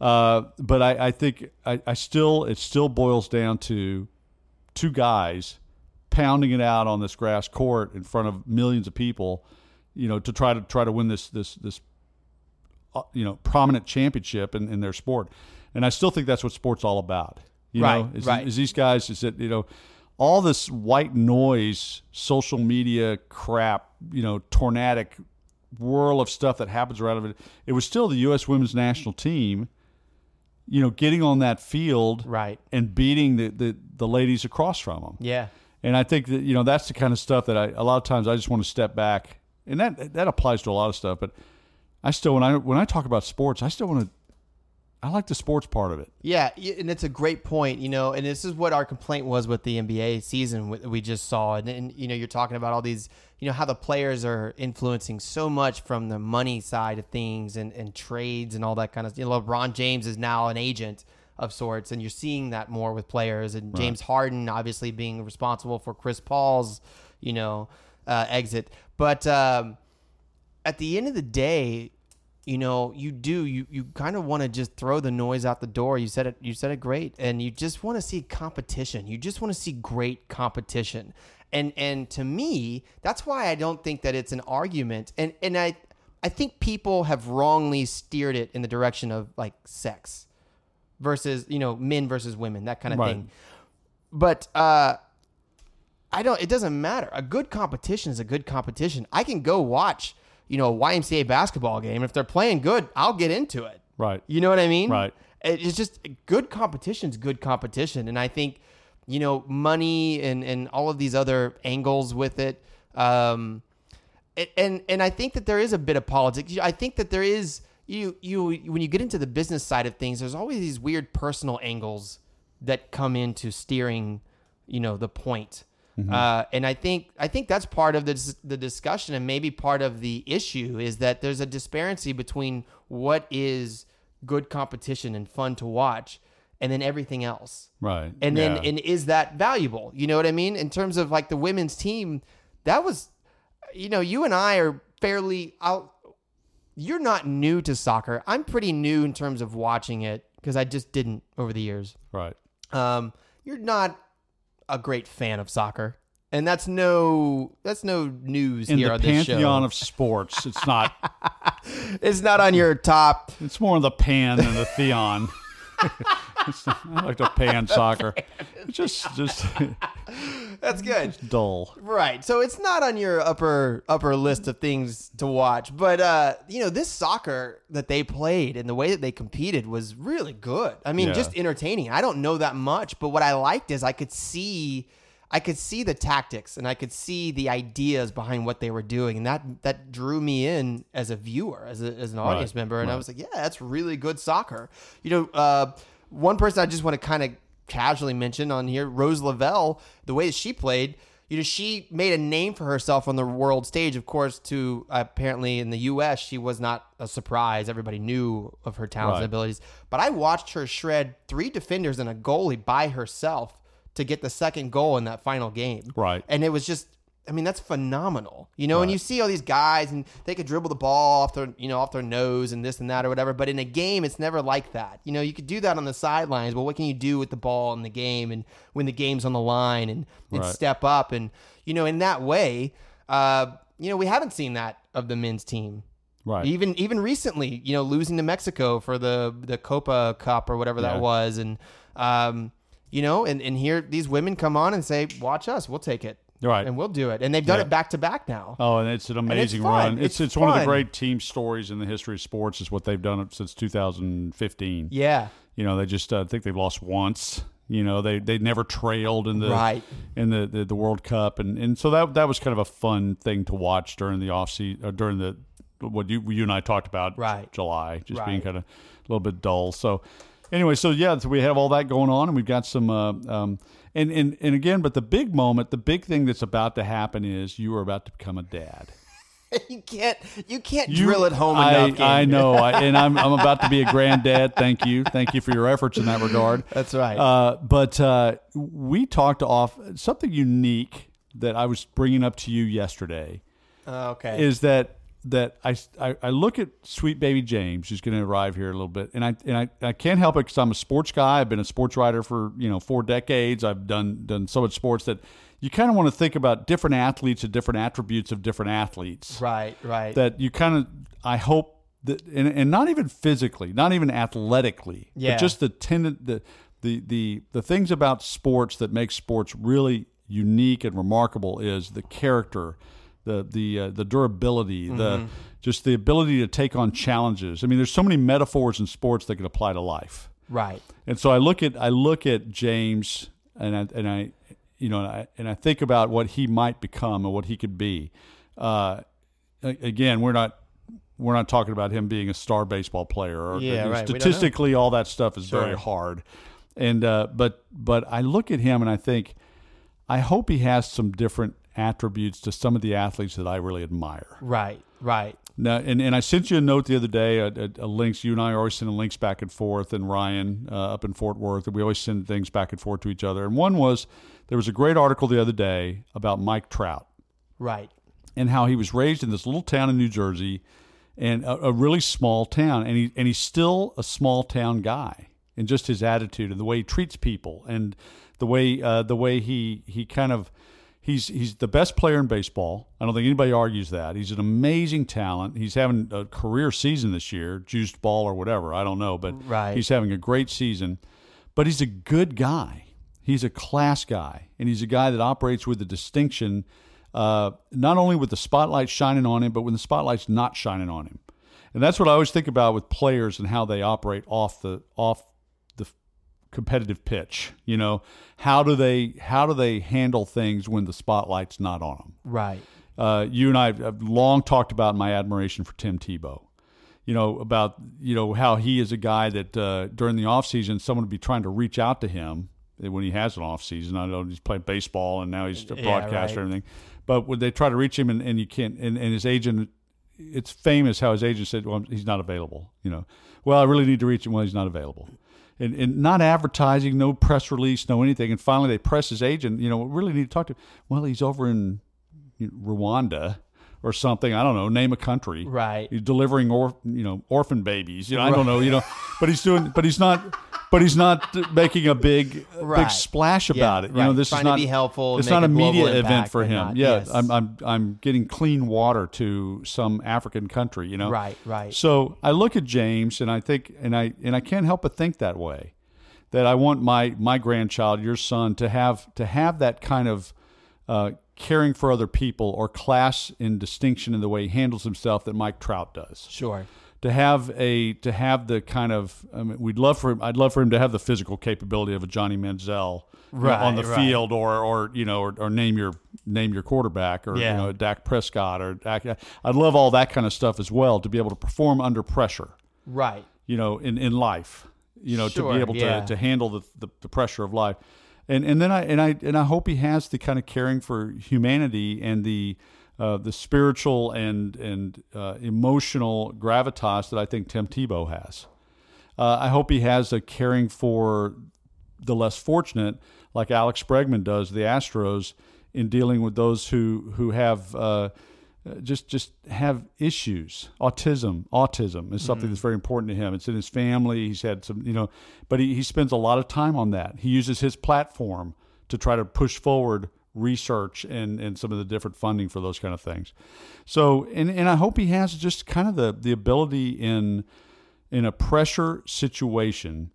Speaker 2: Uh, but I, I think I, I still it still boils down to two guys pounding it out on this grass court in front of millions of people, you know, to try to try to win this this this uh, you know prominent championship in, in their sport. And I still think that's what sports all about. You
Speaker 1: Right,
Speaker 2: know, is,
Speaker 1: right.
Speaker 2: is these guys is it you know all this white noise, social media crap, you know, tornadic whirl of stuff that happens around it. It was still the U.S. women's national team, you know, getting on that field
Speaker 1: Right.
Speaker 2: and beating the, the, the ladies across from them.
Speaker 1: Yeah.
Speaker 2: And I think that you know that's the kind of stuff that I a lot of times I just want to step back, and that that applies to a lot of stuff. But I still when I when I talk about sports, I still want to. I like the sports part of it.
Speaker 1: Yeah, and it's a great point, you know, and this is what our complaint was with the NBA season we just saw. And, and, you know, you're talking about all these, you know, how the players are influencing so much from the money side of things and, and trades and all that kind of You know, LeBron James is now an agent of sorts, and you're seeing that more with players. And James Harden, obviously, being responsible for Chris Paul's, you know, uh, exit. But um, at the end of the day, you know, you do you you kind of want to just throw the noise out the door. You said it you said it great and you just want to see competition. You just want to see great competition. And and to me, that's why I don't think that it's an argument. And and I I think people have wrongly steered it in the direction of like sex versus, you know, men versus women, that kind of
Speaker 2: Right.
Speaker 1: thing. But uh I don't. It doesn't matter. A good competition is a good competition. I can go watch, you know, a YMCA basketball game. If they're playing good, I'll get into it.
Speaker 2: Right.
Speaker 1: You know what I mean?
Speaker 2: Right.
Speaker 1: It's just good competition's good competition, and I think, you know, money and and all of these other angles with it. Um, it- and and I think that there is a bit of politics. I think that there is you you when you get into the business side of things, there's always these weird personal angles that come into steering, you know, the point. Uh, and I think I think that's part of the the discussion, and maybe part of the issue is that there's a disparity between what is good competition and fun to watch, and then everything else.
Speaker 2: Right.
Speaker 1: And then,
Speaker 2: Yeah.
Speaker 1: and is that valuable? You know what I mean? In terms of like the women's team, that was, you know, you and I are fairly out. You're not new to soccer. I'm pretty new in terms of watching it because I just didn't over the years.
Speaker 2: right.
Speaker 1: Um, you're not a great fan of soccer, and that's no that's no news
Speaker 2: In
Speaker 1: here
Speaker 2: the
Speaker 1: on this
Speaker 2: pantheon
Speaker 1: show.
Speaker 2: of sports, it's not. (laughs)
Speaker 1: it's not on your top.
Speaker 2: It's more the pan than the theon. (laughs) It's- I like to pan soccer. (laughs) It's just just
Speaker 1: That's good.
Speaker 2: It's dull.
Speaker 1: Right. So it's not on your upper upper list of things to watch, but uh, you know, this soccer that they played and the way that they competed was really good. I mean,
Speaker 2: Yeah.
Speaker 1: just entertaining. I don't know that much, but what I liked is I could see I could see the tactics and I could see the ideas behind what they were doing, and that that drew me in as a viewer, as, a, as an audience member, and I was like, yeah, that's really good soccer. You know, uh, one person I just want to kind of casually mention on here, Rose Lavelle, the way that she played, you know, she made a name for herself on the world stage. Of course, to apparently in the U.S., she was not a surprise. Everybody knew of her talents
Speaker 2: Right.
Speaker 1: and abilities. But I watched her shred three defenders and a goalie by herself to get the second goal in that final game.
Speaker 2: Right.
Speaker 1: And it was just, I mean, that's phenomenal. You know, and you see all these guys and they could dribble the ball off their, you know, off their nose and this and that or whatever. But in a game, it's never like that. You know, you could do that on the sidelines, but what can you do with the ball in the game and when the game's on the line and, and
Speaker 2: Right.
Speaker 1: step up? And, you know, in that way, uh, you know, we haven't seen that of the men's team.
Speaker 2: Right.
Speaker 1: Even even recently, you know, losing to Mexico for the the Copa Cup or whatever
Speaker 2: Yeah.
Speaker 1: that was, and um, you know, and and here these women come on and say, "Watch us, we'll take it,
Speaker 2: Right.
Speaker 1: and we'll do it," and they've done
Speaker 2: Yeah.
Speaker 1: it back to back now.
Speaker 2: Oh, and it's an amazing
Speaker 1: fun.
Speaker 2: run. It's
Speaker 1: It's
Speaker 2: it's, one of the great team stories in the history of sports. Is what they've done since 2015.
Speaker 1: Yeah,
Speaker 2: You know, they just uh, I think they've lost once. You know, they they never trailed in the
Speaker 1: Right.
Speaker 2: in the, the, the World Cup, and, and so that that was kind of a fun thing to watch during the off season, or during the what you you and I talked about,
Speaker 1: Right.
Speaker 2: July, just being kind of a little bit dull. So anyway, so yeah, so we have all that going on, and we've got some. Uh, um, and, and, and again, but the big moment, the big thing that's about to happen is you are about to become a dad. (laughs)
Speaker 1: you can't you can't
Speaker 2: You-
Speaker 1: drill it home
Speaker 2: I,
Speaker 1: enough.
Speaker 2: I know, I, and I'm I'm (laughs) about to be a granddad. Thank you, thank you for your efforts in that regard.
Speaker 1: That's right.
Speaker 2: Uh, but uh, we talked off something unique that I was bringing up to you yesterday
Speaker 1: Uh, okay.
Speaker 2: is that that I, I, I look at sweet baby James, who's going to arrive here a little bit, and I and I, I can't help it because I'm a sports guy. I've been a sports writer for you know four decades. I've done done so much sports that you kind of want to think about different athletes and different attributes of different athletes
Speaker 1: right. Right.
Speaker 2: that you kind of I hope that and, and not even physically, not even athletically,
Speaker 1: Yeah.
Speaker 2: but just the tendent the, the the the things about sports that make sports really unique and remarkable is the character, the the uh, the durability, the just the ability to take on challenges. I mean, there's so many metaphors in sports that can apply to life.
Speaker 1: right.
Speaker 2: And so I look at I look at James and I, and I you know and I, and I think about what he might become and what he could be. Uh, again, we're not we're not talking about him being a star baseball player or
Speaker 1: Yeah, right. We don't know.
Speaker 2: statistically all that stuff is
Speaker 1: Sure.
Speaker 2: very hard. And uh, but but I look at him and I think I hope he has some different attributes to some of the athletes that I really admire.
Speaker 1: Right. Right.
Speaker 2: Now, and, and I sent you a note the other day, a, a, a links. You and I are always sending links back and forth, and Ryan uh, up in Fort Worth, and we always send things back and forth to each other. And one was there was a great article the other day about Mike Trout
Speaker 1: Right.
Speaker 2: and how he was raised in this little town in New Jersey, and a, a really small town, and he and he's still a small town guy, and just his attitude and the way he treats people, and the way uh, the way he he kind of he's he's the best player in baseball. I don't think anybody argues that. He's an amazing talent. He's having a career season this year, juiced ball or whatever. I don't know, but
Speaker 1: Right.
Speaker 2: he's having a great season. But he's a good guy. He's a class guy, and he's a guy that operates with a distinction, uh, not only with the spotlight shining on him, but when the spotlight's not shining on him. And that's what I always think about with players and how they operate off the off competitive pitch. You know, how do they how do they handle things when the spotlight's not on them?
Speaker 1: Right.
Speaker 2: Uh, you and I have long talked about my admiration for Tim Tebow. You know about you know how he is a guy that uh, during the off season someone would be trying to reach out to him when he has an off season. I know he's played baseball and now he's a
Speaker 1: Yeah,
Speaker 2: broadcaster
Speaker 1: right.
Speaker 2: and everything, but when they try to reach him and, and you can't, and, and his agent, it's famous how his agent said, "Well, he's not available." You know, well, I really need to reach him. Well, he's not available. And, and not advertising, no press release, no anything. And finally, they press his agent. You know, really need to talk to. Him. Well, he's over in Rwanda or something. I don't know. Name a country.
Speaker 1: Right.
Speaker 2: He's delivering or you know orphan babies. You know, I don't know. You know, but he's doing. But he's not. But he's not making a big (laughs)
Speaker 1: Right.
Speaker 2: big splash
Speaker 1: Yeah,
Speaker 2: about it. You
Speaker 1: right.
Speaker 2: know, this
Speaker 1: Trying
Speaker 2: is
Speaker 1: to
Speaker 2: not
Speaker 1: be helpful,
Speaker 2: It's not
Speaker 1: a
Speaker 2: media event for him.
Speaker 1: not-
Speaker 2: yeah,
Speaker 1: yes.
Speaker 2: I'm I'm I'm getting clean water to some African country. You know,
Speaker 1: Right, right.
Speaker 2: So I look at James and I think and I and I can't help but think that way, that I want my my grandchild, your son, to have to have that kind of uh, caring for other people or class and distinction in the way he handles himself that Mike Trout does
Speaker 1: Sure.
Speaker 2: To have a to have the kind of I mean, we'd love for him I'd love for him to have the physical capability of a Johnny Manziel you know, on the
Speaker 1: right.
Speaker 2: field or or you know or, or name your name your quarterback or
Speaker 1: Yeah.
Speaker 2: you know Dak Prescott or Dak, I'd love all that kind of stuff as well to be able to perform under pressure
Speaker 1: Right.
Speaker 2: you know in in life you know to be able
Speaker 1: yeah.
Speaker 2: to to handle the, the the pressure of life And and then I and I and I hope he has the kind of caring for humanity and the uh, the spiritual and and uh, emotional gravitas that I think Tim Tebow has. Uh, I hope he has a caring for the less fortunate, like Alex Bregman does, the Astros, in dealing with those who who have uh, just just have issues. Autism, autism is something that's very important to him. It's in his family. He's had some, you know, but he, he spends a lot of time on that. He uses his platform to try to push forward research and, and some of the different funding for those kind of things. So, and, and I hope he has just kind of the, the ability in in a pressure situation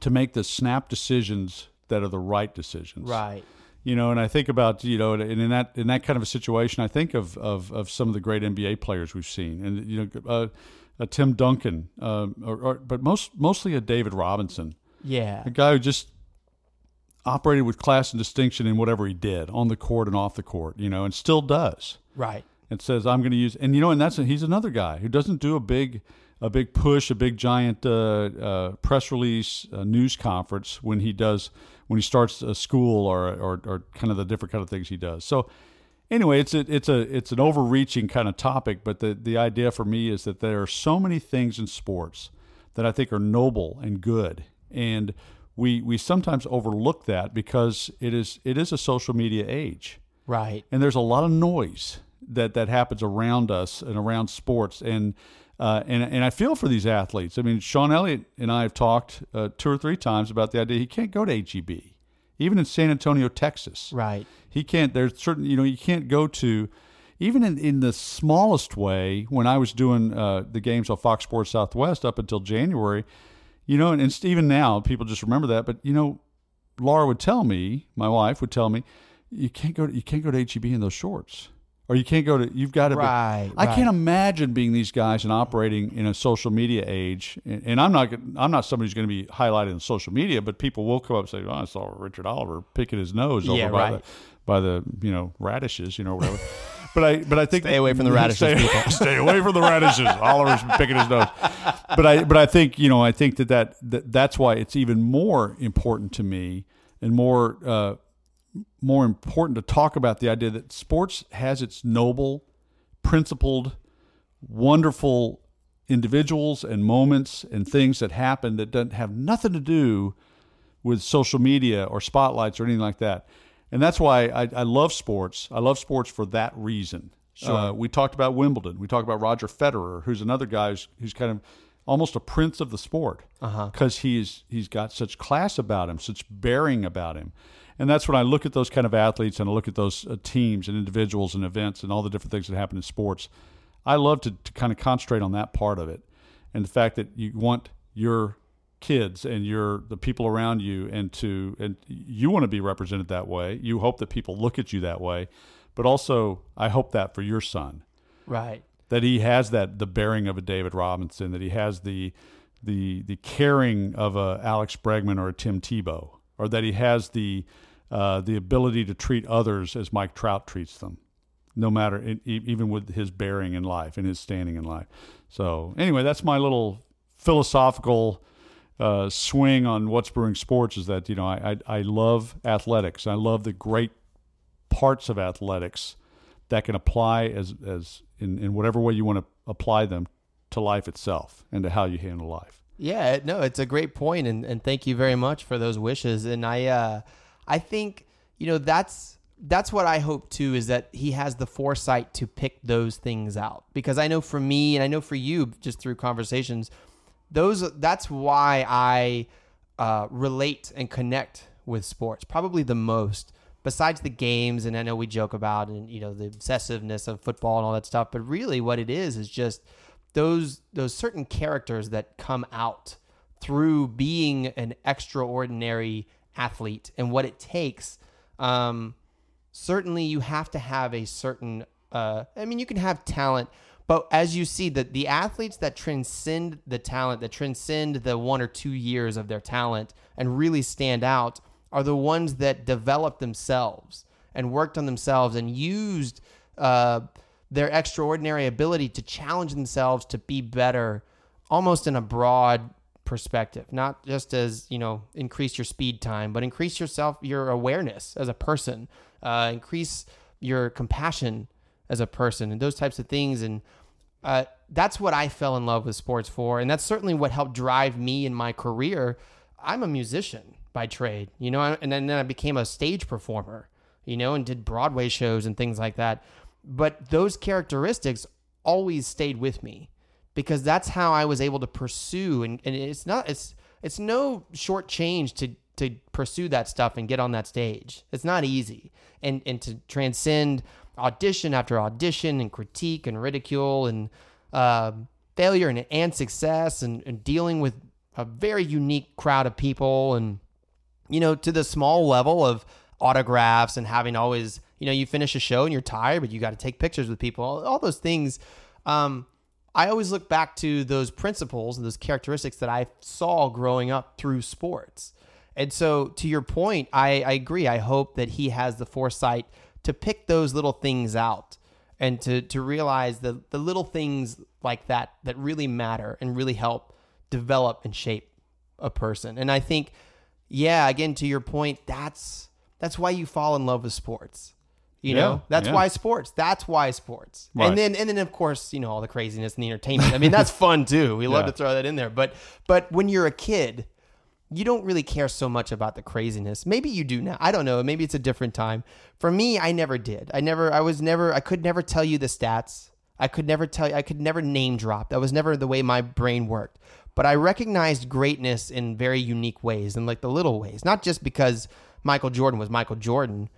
Speaker 2: to make the snap decisions that are the right decisions.
Speaker 1: Right.
Speaker 2: You know, and I think about you know, and in that in that kind of a situation, I think of of, of some of the great NBA players we've seen, and you know, uh, a Tim Duncan, uh, or, or, but most mostly a David Robinson,
Speaker 1: Yeah.
Speaker 2: a guy who just operated with class and distinction in whatever he did on the court and off the court, you know, and still does.
Speaker 1: Right.
Speaker 2: And says, "I'm going to use," and you know, and that's he's another guy who doesn't do a big a big push, a big giant uh, uh, press release, uh, news conference when he does when he starts a school or, or or kind of the different kind of things he does. So anyway, it's a, it's a it's an overreaching kind of topic, but the the idea for me is that there are so many things in sports that I think are noble and good, and we we sometimes overlook that because it is it is a social media age
Speaker 1: Right.
Speaker 2: and there's a lot of noise that that happens around us and around sports and uh, and and I feel for these athletes. I mean, Sean Elliott and I have talked uh, two or three times about the idea he can't go to HEB, even in San Antonio, Texas.
Speaker 1: Right.
Speaker 2: He can't. There's certain you know you can't go to. Even in, in the smallest way, when I was doing uh, the games on Fox Sports Southwest up until January, you know, and, and even now people just remember that. But you know, Laura would tell me, my wife would tell me, you can't go to you can't go to HEB in those shorts, or you can't go to. You've got to.
Speaker 1: Right,
Speaker 2: Be, I
Speaker 1: right.
Speaker 2: can't imagine being these guys and operating in a social media age. And, and I'm not I'm not somebody who's going to be highlighted in social media, but people will come up and say, "Oh, I saw Richard Oliver picking his nose
Speaker 1: Yeah,
Speaker 2: over by
Speaker 1: right.
Speaker 2: the by the you know radishes, you know whatever." (laughs) But I, but I think
Speaker 1: Stay away from the radishes,
Speaker 2: Stay,
Speaker 1: people. (laughs) (laughs)
Speaker 2: stay away from the radishes. Oliver's picking his nose. But I, but I think you know, I think that, that, that that's why it's even more important to me and more uh, more important to talk about the idea that sports has its noble, principled, wonderful individuals and moments and things that happen that doesn't have nothing to do with social media or spotlights or anything like that. And that's why I, I love sports. I love sports for that reason. Uh, we talked about Wimbledon. We talked about Roger Federer, who's another guy who's, who's kind of almost a prince of the sport because he's he's got such class about him, such bearing about him. And that's when I look at those kind of athletes and I look at those uh, teams and individuals and events and all the different things that happen in sports. I love to, to kind of concentrate on that part of it and the fact that you want your kids and your the people around you and to and you want to be represented that way. You hope that people look at you that way, but also I hope that for your son
Speaker 1: Right.
Speaker 2: that he has that the bearing of a David Robinson, that he has the the the caring of a Alex Bregman or a Tim Tebow, or that he has the uh, the ability to treat others as Mike Trout treats them, no matter even with his bearing in life and his standing in life. So anyway, that's my little philosophical uh, swing on what's brewing sports. Is that you know I I, I love athletics. I love the great parts of athletics that can apply as as in, in whatever way you want to apply them to life itself and to how you handle life.
Speaker 1: Yeah, no, it's a great point, and, and thank you very much for those wishes. And I, uh, I think you know that's that's what I hope too is that he has the foresight to pick those things out because I know for me and I know for you just through conversations, those that's why I uh, relate and connect with sports probably the most. Besides the games, and I know we joke about and you know the obsessiveness of football and all that stuff, but really what it is is just those those certain characters that come out through being an extraordinary athlete and what it takes. Um, certainly, you have to have a certain. Uh, I mean, you can have talent, but as you see, that the athletes that transcend the talent, that transcend the one or two years of their talent, and really stand out, are the ones that developed themselves and worked on themselves and used. Uh, their extraordinary ability to challenge themselves to be better almost in a broad perspective, not just as you know increase your speed time, but increase yourself your awareness as a person, uh, increase your compassion as a person, and those types of things. And uh, that's what I fell in love with sports for, and that's certainly what helped drive me in my career. I'm a musician by trade, you know, and then, then I became a stage performer, you know, and did Broadway shows and things like that. But those characteristics always stayed with me because that's how I was able to pursue and, and it's not it's it's no short change to to pursue that stuff and get on that stage. It's not easy. And and to transcend audition after audition and critique and ridicule and uh, failure and, and success and, and dealing with a very unique crowd of people and you know to the small level of autographs and having always you know you finish a show and you're tired but you got to take pictures with people all, all those things um, I always look back to those principles and those characteristics that I saw growing up through sports. And so, to your point, I, I agree. I hope that he has the foresight to pick those little things out and to, to realize the, the little things like that that really matter and really help develop and shape a person. And I think, yeah, again, to your point, that's that's why you fall in love with sports. You
Speaker 2: Yeah,
Speaker 1: know, that's
Speaker 2: yeah.
Speaker 1: why sports. That's why sports.
Speaker 2: Right.
Speaker 1: And then and then of course, you know, all the craziness and the entertainment. I mean, that's fun too. We love
Speaker 2: Yeah.
Speaker 1: to throw that in there. But but when you're a kid, you don't really care so much about the craziness. Maybe you do now. I don't know. Maybe it's a different time. For me, I never did. I never I was never I could never tell you the stats. I could never tell you I could never name drop. That was never the way my brain worked. But I recognized greatness in very unique ways and like the little ways. Not just because Michael Jordan was Michael Jordan,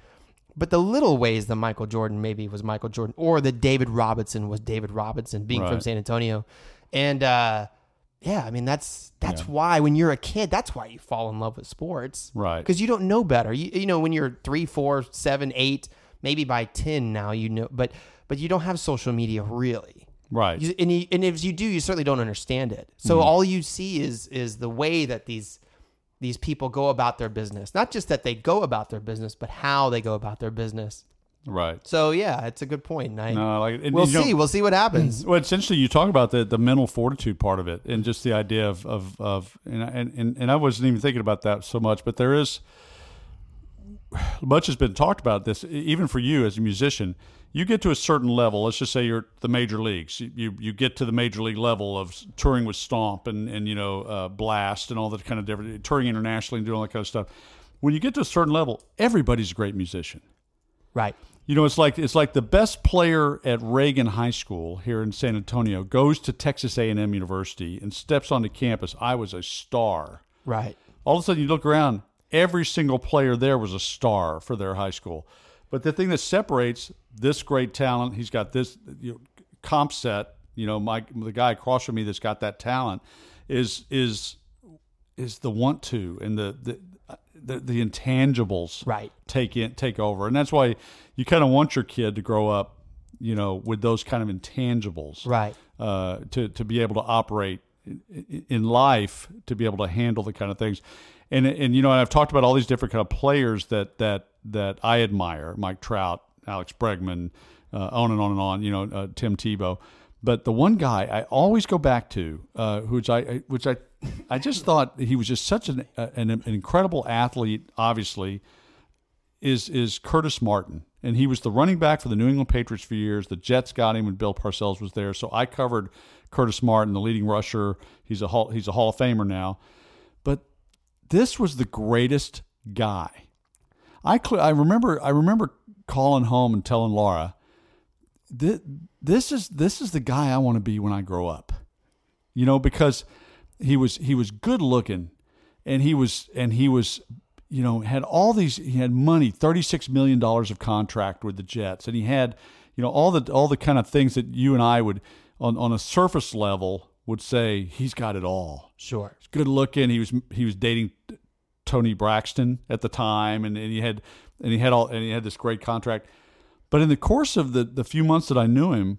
Speaker 1: but the little ways that Michael Jordan maybe was Michael Jordan, or that David Robinson was David Robinson, being from San Antonio, and uh, yeah, I mean that's that's
Speaker 2: Yeah.
Speaker 1: why when you're a kid, that's why you fall in love with sports,
Speaker 2: Right.
Speaker 1: Because you don't know better. You you know when you're three, four, seven, eight, maybe by ten now you know, but but you don't have social media really.
Speaker 2: Right.
Speaker 1: You, and, you, and if you do, you certainly don't understand it. So
Speaker 2: Mm-hmm.
Speaker 1: all you see is is the way that these these people go about their business. Not just that they go about their business, but how they go about their business.
Speaker 2: Right.
Speaker 1: So yeah, it's a good point. I,
Speaker 2: No, like and,
Speaker 1: we'll
Speaker 2: you know,
Speaker 1: see. we'll see what happens. (clears throat)
Speaker 2: Well, it's interesting you talk about the, the mental fortitude part of it, and just the idea of of, of and, I- and and and I wasn't even thinking about that so much, but there is much has been talked about this, even for you as a musician. You get to a certain level. Let's just say you're the major leagues. You you, you get to the major league level of touring with Stomp and and you know uh, Blast and all that kind of different touring internationally and doing all that kind of stuff. When you get to a certain level, everybody's a great musician.
Speaker 1: Right.
Speaker 2: You know, it's like it's like the best player at Reagan High School here in San Antonio goes to Texas A&M University and steps onto campus. I was a star.
Speaker 1: Right.
Speaker 2: All of a sudden, you look around, every single player there was a star for their high school. But the thing that separates this great talent, he's got this you know, comp set. You know, my the guy across from me that's got that talent is is is the want to and the the the, the intangibles
Speaker 1: Right.
Speaker 2: take in take over, and that's why you kind of want your kid to grow up, you know, with those kind of intangibles,
Speaker 1: Right.
Speaker 2: uh, to to be able to operate in, in life, to be able to handle the kind of things, and and you know, and I've talked about all these different kind of players that that that I admire, Mike Trout, Alex Bregman, uh, on and on and on, you know, uh, Tim Tebow. But the one guy I always go back to, uh, which I which I I just thought he was just such an, uh, an an incredible athlete, obviously, is is Curtis Martin, and he was the running back for the New England Patriots for years. The Jets got him when Bill Parcells was there, so I covered Curtis Martin, the leading rusher. He's a hall, he's a Hall of Famer now, but this was the greatest guy. I cl- I remember I remember calling home and telling Laura, this, this is this is the guy I want to be when I grow up. You know, because he was he was good looking and he was and he was you know had all these he had money 36 million dollars of contract with the Jets and he had you know all the all the kind of things that you and I would on on a surface level would say he's got it all.
Speaker 1: Sure.
Speaker 2: He's good looking. He was he was dating Toni Braxton at the time and, and he had and he had all and he had this great contract. But in the course of the the few months that I knew him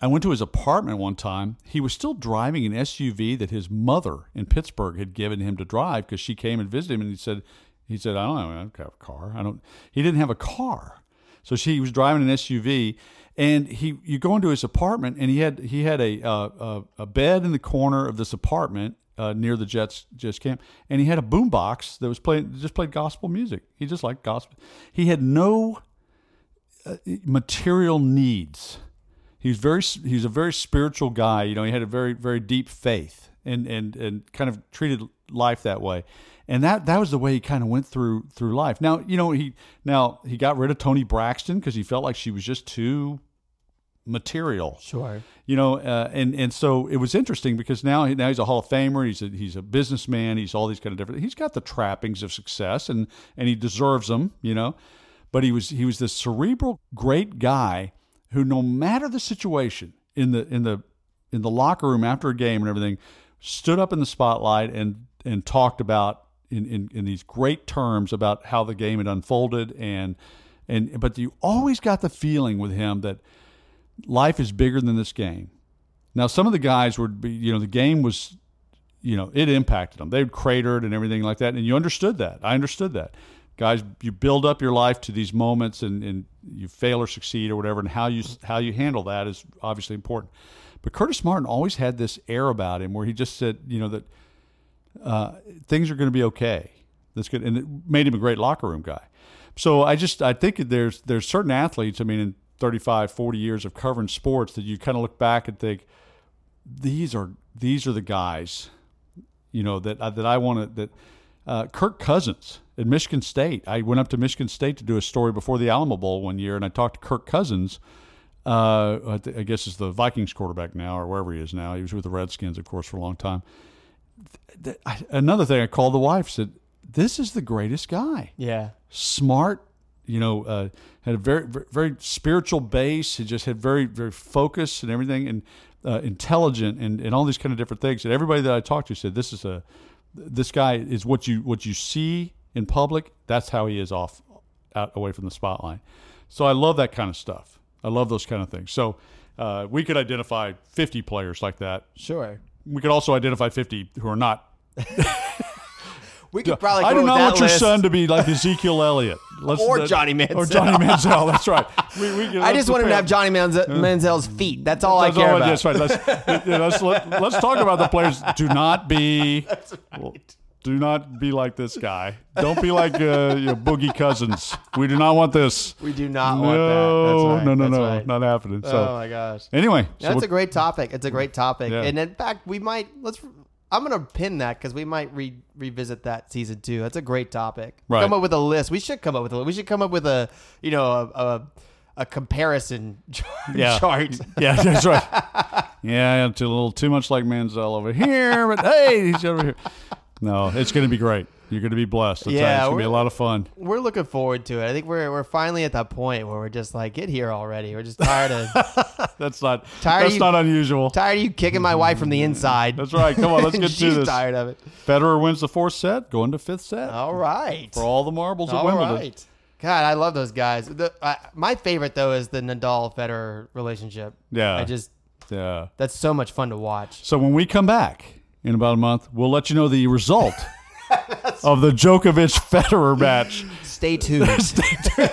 Speaker 2: I went to his apartment one time. He was still driving an SUV that his mother in Pittsburgh had given him to drive because she came and visited him, and he said, "He said I don't know, I don't have a car. I don't." He didn't have a car, so she was driving an SUV, and he you go into his apartment, and he had he had a uh, a, a bed in the corner of this apartment, uh, near the Jets Jets camp, and he had a boombox that was playing just played gospel music. He just liked gospel. He had no uh, material needs. He's very he's a very spiritual guy. You know, he had a very very deep faith and and and kind of treated life that way. And that that was the way he kind of went through through life. Now, you know, he now he got rid of Toni Braxton because he felt like she was just too material.
Speaker 1: Sure.
Speaker 2: You know, uh, and and so it was interesting because now now he's a Hall of Famer. He's a he's a businessman. He's all these kind of different. He's got the trappings of success, and and he deserves them. You know, but he was he was this cerebral great guy who, no matter the situation in the in the in the locker room after a game and everything, stood up in the spotlight and and talked about in, in, in these great terms about how the game had unfolded and and but you always got the feeling with him that life is bigger than this game. Now, some of the guys would be, you know, the game was, you know, it impacted them. they'd cratered and everything like that, and you understood that. I understood that. Guys, you build up your life to these moments, and, and you fail or succeed or whatever, and how you how you handle that is obviously important. But Curtis Martin always had this air about him where he just said, you know, that uh, things are going to be okay. That's good, and it made him a great locker room guy. So I just I think there's there's certain athletes. I mean, in 35, 40 years of covering sports, that you kind of look back and think these are these are the guys, you know that that I want to that. Uh, Kirk Cousins at Michigan State. I went up to Michigan State to do a story before the Alamo Bowl one year, and I talked to Kirk Cousins. Uh, I guess is the Vikings quarterback now, or wherever he is now. He was with the Redskins, of course, for a long time. Another thing, I called the wife. Said, "This is the greatest guy.
Speaker 1: Yeah.
Speaker 2: Smart, you know, uh, had a very, very, very spiritual base. He just had very, very focused and everything, and uh, intelligent, and, and all these kind of different things. And everybody that I talked to said, "This is a, this guy is what you what you see in public. That's how he is off, out away from the spotlight. So I love that kind of stuff. I love those kind of things. So uh, we could identify 50 players like that.
Speaker 1: Sure.
Speaker 2: We could also identify 50 who are not (laughs)
Speaker 1: We could probably.
Speaker 2: I do not want your
Speaker 1: list.
Speaker 2: son to be like Ezekiel Elliott. Let's,
Speaker 1: Or
Speaker 2: that-
Speaker 1: Johnny
Speaker 2: Or
Speaker 1: Manziel.
Speaker 2: Johnny Manziel. (laughs) That's right. We, we can,
Speaker 1: I just want him to have Johnny Manze- Manziel's feet. That's all
Speaker 2: That's
Speaker 1: I care
Speaker 2: all-
Speaker 1: about.
Speaker 2: That's right. Let's, (laughs) let's, let, let's talk about the players. Do not be. Do not be like this guy. Don't be like uh, you know, Boogie Cousins. We do not want this.
Speaker 1: We do not
Speaker 2: no,
Speaker 1: want that. That's right.
Speaker 2: no, no,
Speaker 1: That's
Speaker 2: no,
Speaker 1: right.
Speaker 2: not happening. So
Speaker 1: oh my gosh.
Speaker 2: anyway, so
Speaker 1: That's a great topic. It's a great topic,
Speaker 2: Yeah.
Speaker 1: and in fact, we might let's. I'm gonna pin that because we might re- revisit that season two. That's a great topic.
Speaker 2: Right.
Speaker 1: Come up with a list. We should come up with a. We should come up with a you know a a, a comparison (laughs)
Speaker 2: Yeah.
Speaker 1: chart.
Speaker 2: yeah, that's right. (laughs) Yeah, a little too much like Manziel over here, but hey, he's over here. No, it's going to be great. You're going to be blessed.
Speaker 1: Yeah,
Speaker 2: it's going to be a lot of fun.
Speaker 1: We're looking forward to it. I think we're we're finally at that point where we're just like, get here already. We're just tired of (laughs)
Speaker 2: That's not
Speaker 1: Tired
Speaker 2: that's
Speaker 1: you-
Speaker 2: not unusual.
Speaker 1: tired of you kicking my wife from the inside.
Speaker 2: That's right. Come on, let's (laughs) get to this.
Speaker 1: tired of it.
Speaker 2: Federer wins the fourth set, going to fifth set
Speaker 1: All right.
Speaker 2: for all the marbles at
Speaker 1: All
Speaker 2: Wimbledon.
Speaker 1: right. God, I love those guys. The, uh, my favorite though is the Nadal Federer relationship.
Speaker 2: Yeah.
Speaker 1: I just
Speaker 2: Yeah.
Speaker 1: that's so much fun to watch.
Speaker 2: So when we come back in about a month, we'll let you know the result (laughs) of the Djokovic Federer match. (laughs)
Speaker 1: Stay tuned.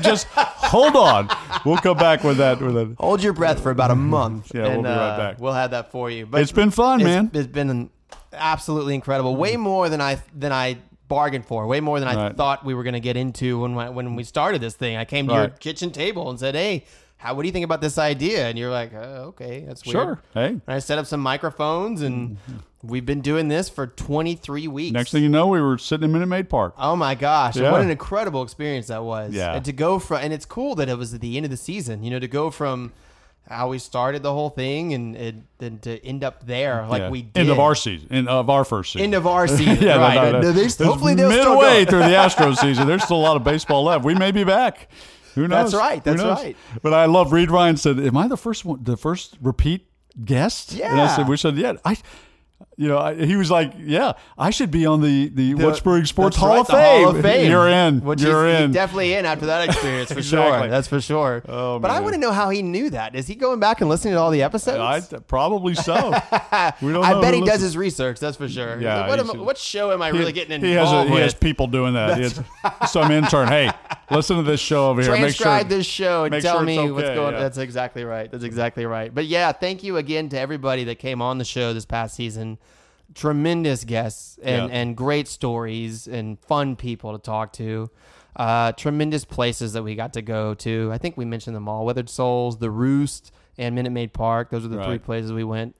Speaker 2: Just hold on. We'll come back with that. With that.
Speaker 1: Hold your breath for about a month.
Speaker 2: Yeah, we'll be right
Speaker 1: uh,
Speaker 2: back.
Speaker 1: We'll have that for you. But
Speaker 2: It's been fun,
Speaker 1: it's-
Speaker 2: man.
Speaker 1: It's been absolutely incredible. Way more than I than I bargained for. Way more than I
Speaker 2: Right.
Speaker 1: thought we were going to get into when when we started this thing. I came to your kitchen table and said, "Hey, how? What do you think about this idea?" And you're like, uh, "Okay, that's weird."
Speaker 2: Sure. Hey.
Speaker 1: And I set up some microphones, and we've been doing this for 23 weeks.
Speaker 2: Next thing you know, we were sitting in Minute Maid Park.
Speaker 1: Oh my gosh!
Speaker 2: Yeah.
Speaker 1: What an incredible experience that was.
Speaker 2: Yeah.
Speaker 1: And to go from, and it's cool that it was at the end of the season. You know, to go from how we started the whole thing and, and then to end up there like
Speaker 2: Yeah.
Speaker 1: we did.
Speaker 2: End of our season. End of our first season.
Speaker 1: End of our season. (laughs)
Speaker 2: yeah,
Speaker 1: right.
Speaker 2: no, no, no.
Speaker 1: There's- hopefully they'll still
Speaker 2: midway through the (laughs) Astros season. There's still a lot of baseball left. We may be back. Who knows?
Speaker 1: That's right, that's right.
Speaker 2: But I love Reid Ryan said, "Am I the first one, the first repeat guest?" Yeah. And I said, "We said, yeah." I, you know, I, he was like, "Yeah, I should be on the the, What's Brewing Sports Hall,
Speaker 1: right,
Speaker 2: of
Speaker 1: the
Speaker 2: Fame.
Speaker 1: Hall of Fame.
Speaker 2: You're in.
Speaker 1: Which
Speaker 2: You're
Speaker 1: is,
Speaker 2: in.
Speaker 1: definitely in after that experience for (laughs)
Speaker 2: Exactly.
Speaker 1: sure. That's for sure.
Speaker 2: Oh,
Speaker 1: but I want to know how he knew that. Is he going back and listening to all the episodes?
Speaker 2: I, probably so. (laughs) we don't
Speaker 1: I bet he does his research. That's for sure.
Speaker 2: Yeah,
Speaker 1: Like, what, am, what show am I really getting
Speaker 2: he has, a,
Speaker 1: involved
Speaker 2: he
Speaker 1: with?
Speaker 2: has people doing that. He has (laughs) some intern. Hey, listen to this show over here. Make sure.
Speaker 1: transcribe this show and tell
Speaker 2: sure
Speaker 1: me
Speaker 2: it's
Speaker 1: what's going on.
Speaker 2: yeah.
Speaker 1: That's exactly right. That's exactly right. But yeah, thank you again to everybody that came on the show this past season. Tremendous guests and,
Speaker 2: Yeah.
Speaker 1: and great stories and fun people to talk to. Uh, tremendous places that we got to go to. I think we mentioned them all: Weathered Souls, The Roost, and Minute Maid Park. Those are the three places we went.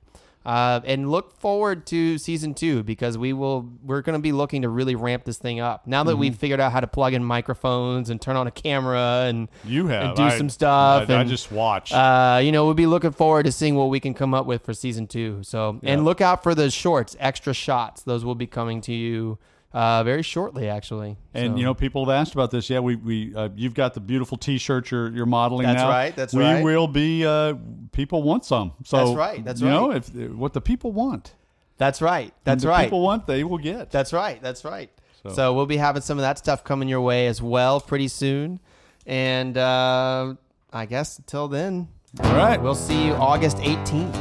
Speaker 1: Uh, and look forward to season two because we will we're going to be looking to really ramp this thing up now that
Speaker 2: Mm-hmm.
Speaker 1: we've figured out how to plug in microphones and turn on a camera and
Speaker 2: You have
Speaker 1: and do
Speaker 2: I-
Speaker 1: some stuff
Speaker 2: I, I
Speaker 1: and,
Speaker 2: just watch.
Speaker 1: uh, you know, we'll be looking forward to seeing what we can come up with for season two. So, and look out for the shorts, extra shots. Those will be coming to you uh, very shortly, actually.
Speaker 2: And
Speaker 1: So-
Speaker 2: you know, people have asked about this. Yeah, we we uh, you've got the beautiful T-shirt you're you're modeling
Speaker 1: That's
Speaker 2: now.
Speaker 1: right, that's
Speaker 2: we
Speaker 1: right.
Speaker 2: We will be. Uh, people want some. So
Speaker 1: That's right, that's right.
Speaker 2: you know, if what the people want,
Speaker 1: that's right. That's
Speaker 2: the
Speaker 1: right.
Speaker 2: People want, they will get.
Speaker 1: That's right. That's right. So.
Speaker 2: So-
Speaker 1: we'll be having some of that stuff coming your way as well pretty soon. And uh, I guess until then,
Speaker 2: All right.
Speaker 1: we'll see you August 18th.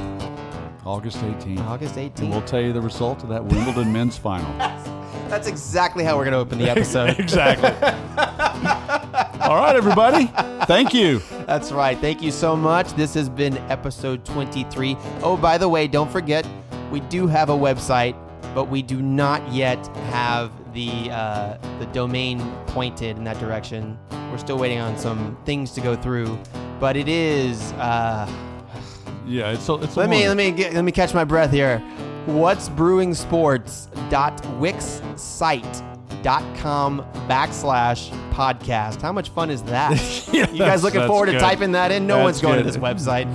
Speaker 2: August 18th.
Speaker 1: August 18th.
Speaker 2: And we'll tell you the result of that Wimbledon men's final. (laughs)
Speaker 1: That's exactly how we're going to open the episode. (laughs)
Speaker 2: exactly. All right, everybody. Thank you.
Speaker 1: That's right. Thank you so much. This has been episode 23. Oh, by the way, don't forget, we do have a website, but we do not yet have the uh, the domain pointed in that direction. We're still waiting on some things to go through, but it is. Uh,
Speaker 2: Yeah, it's a, it's
Speaker 1: let me let me get, let me catch my breath here. What's brewing sports dot dot com backslash podcast. How much fun is that?
Speaker 2: Yeah, (laughs)
Speaker 1: you guys looking forward to typing that in? No
Speaker 2: That's
Speaker 1: one's going to this website.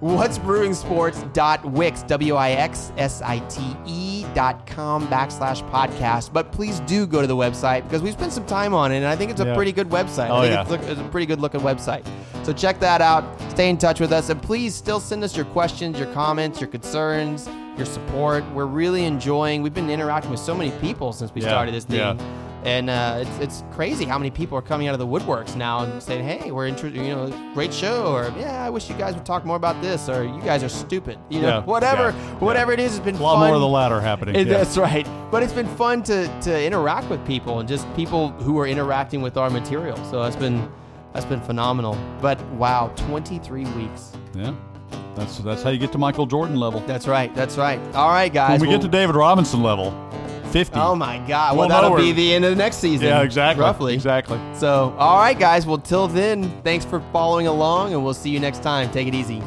Speaker 1: What's brewing sports dot wix w i x s i t e dot com backslash podcast. But please do go to the website because we spent some time on it, and I think it's a
Speaker 2: Yeah.
Speaker 1: pretty good website.
Speaker 2: Oh,
Speaker 1: I think
Speaker 2: yeah.
Speaker 1: it's, look, it's a pretty good looking website. So check that out. Stay in touch with us, and please still send us your questions, your comments, your concerns, your support. We're really enjoying. We've been interacting with so many people since we
Speaker 2: Yeah,
Speaker 1: started this thing.
Speaker 2: yeah.
Speaker 1: And uh, it's, it's crazy how many people are coming out of the woodworks now and saying, "Hey, we're interested. You know, great show," or "Yeah, I wish you guys would talk more about this," or "You guys are stupid." You know,
Speaker 2: Yeah,
Speaker 1: whatever, whatever it is, it's been
Speaker 2: a lot
Speaker 1: fun.
Speaker 2: more of the latter happening. (laughs)
Speaker 1: It-. That's right. But it's been fun to to interact with people and just people who are interacting with our material. So that's been that's been phenomenal. But wow, 23 weeks.
Speaker 2: yeah. That's that's how you get to Michael Jordan level.
Speaker 1: That's right. That's right. All right, guys.
Speaker 2: When we
Speaker 1: well-
Speaker 2: get to David Robinson level, 50.
Speaker 1: Oh my God!
Speaker 2: We'll
Speaker 1: Well, that'll be the end of the next season.
Speaker 2: yeah, exactly.
Speaker 1: Roughly.
Speaker 2: Exactly.
Speaker 1: So, all right, guys. Well, till then, thanks for following along, and we'll see you next time. Take it easy.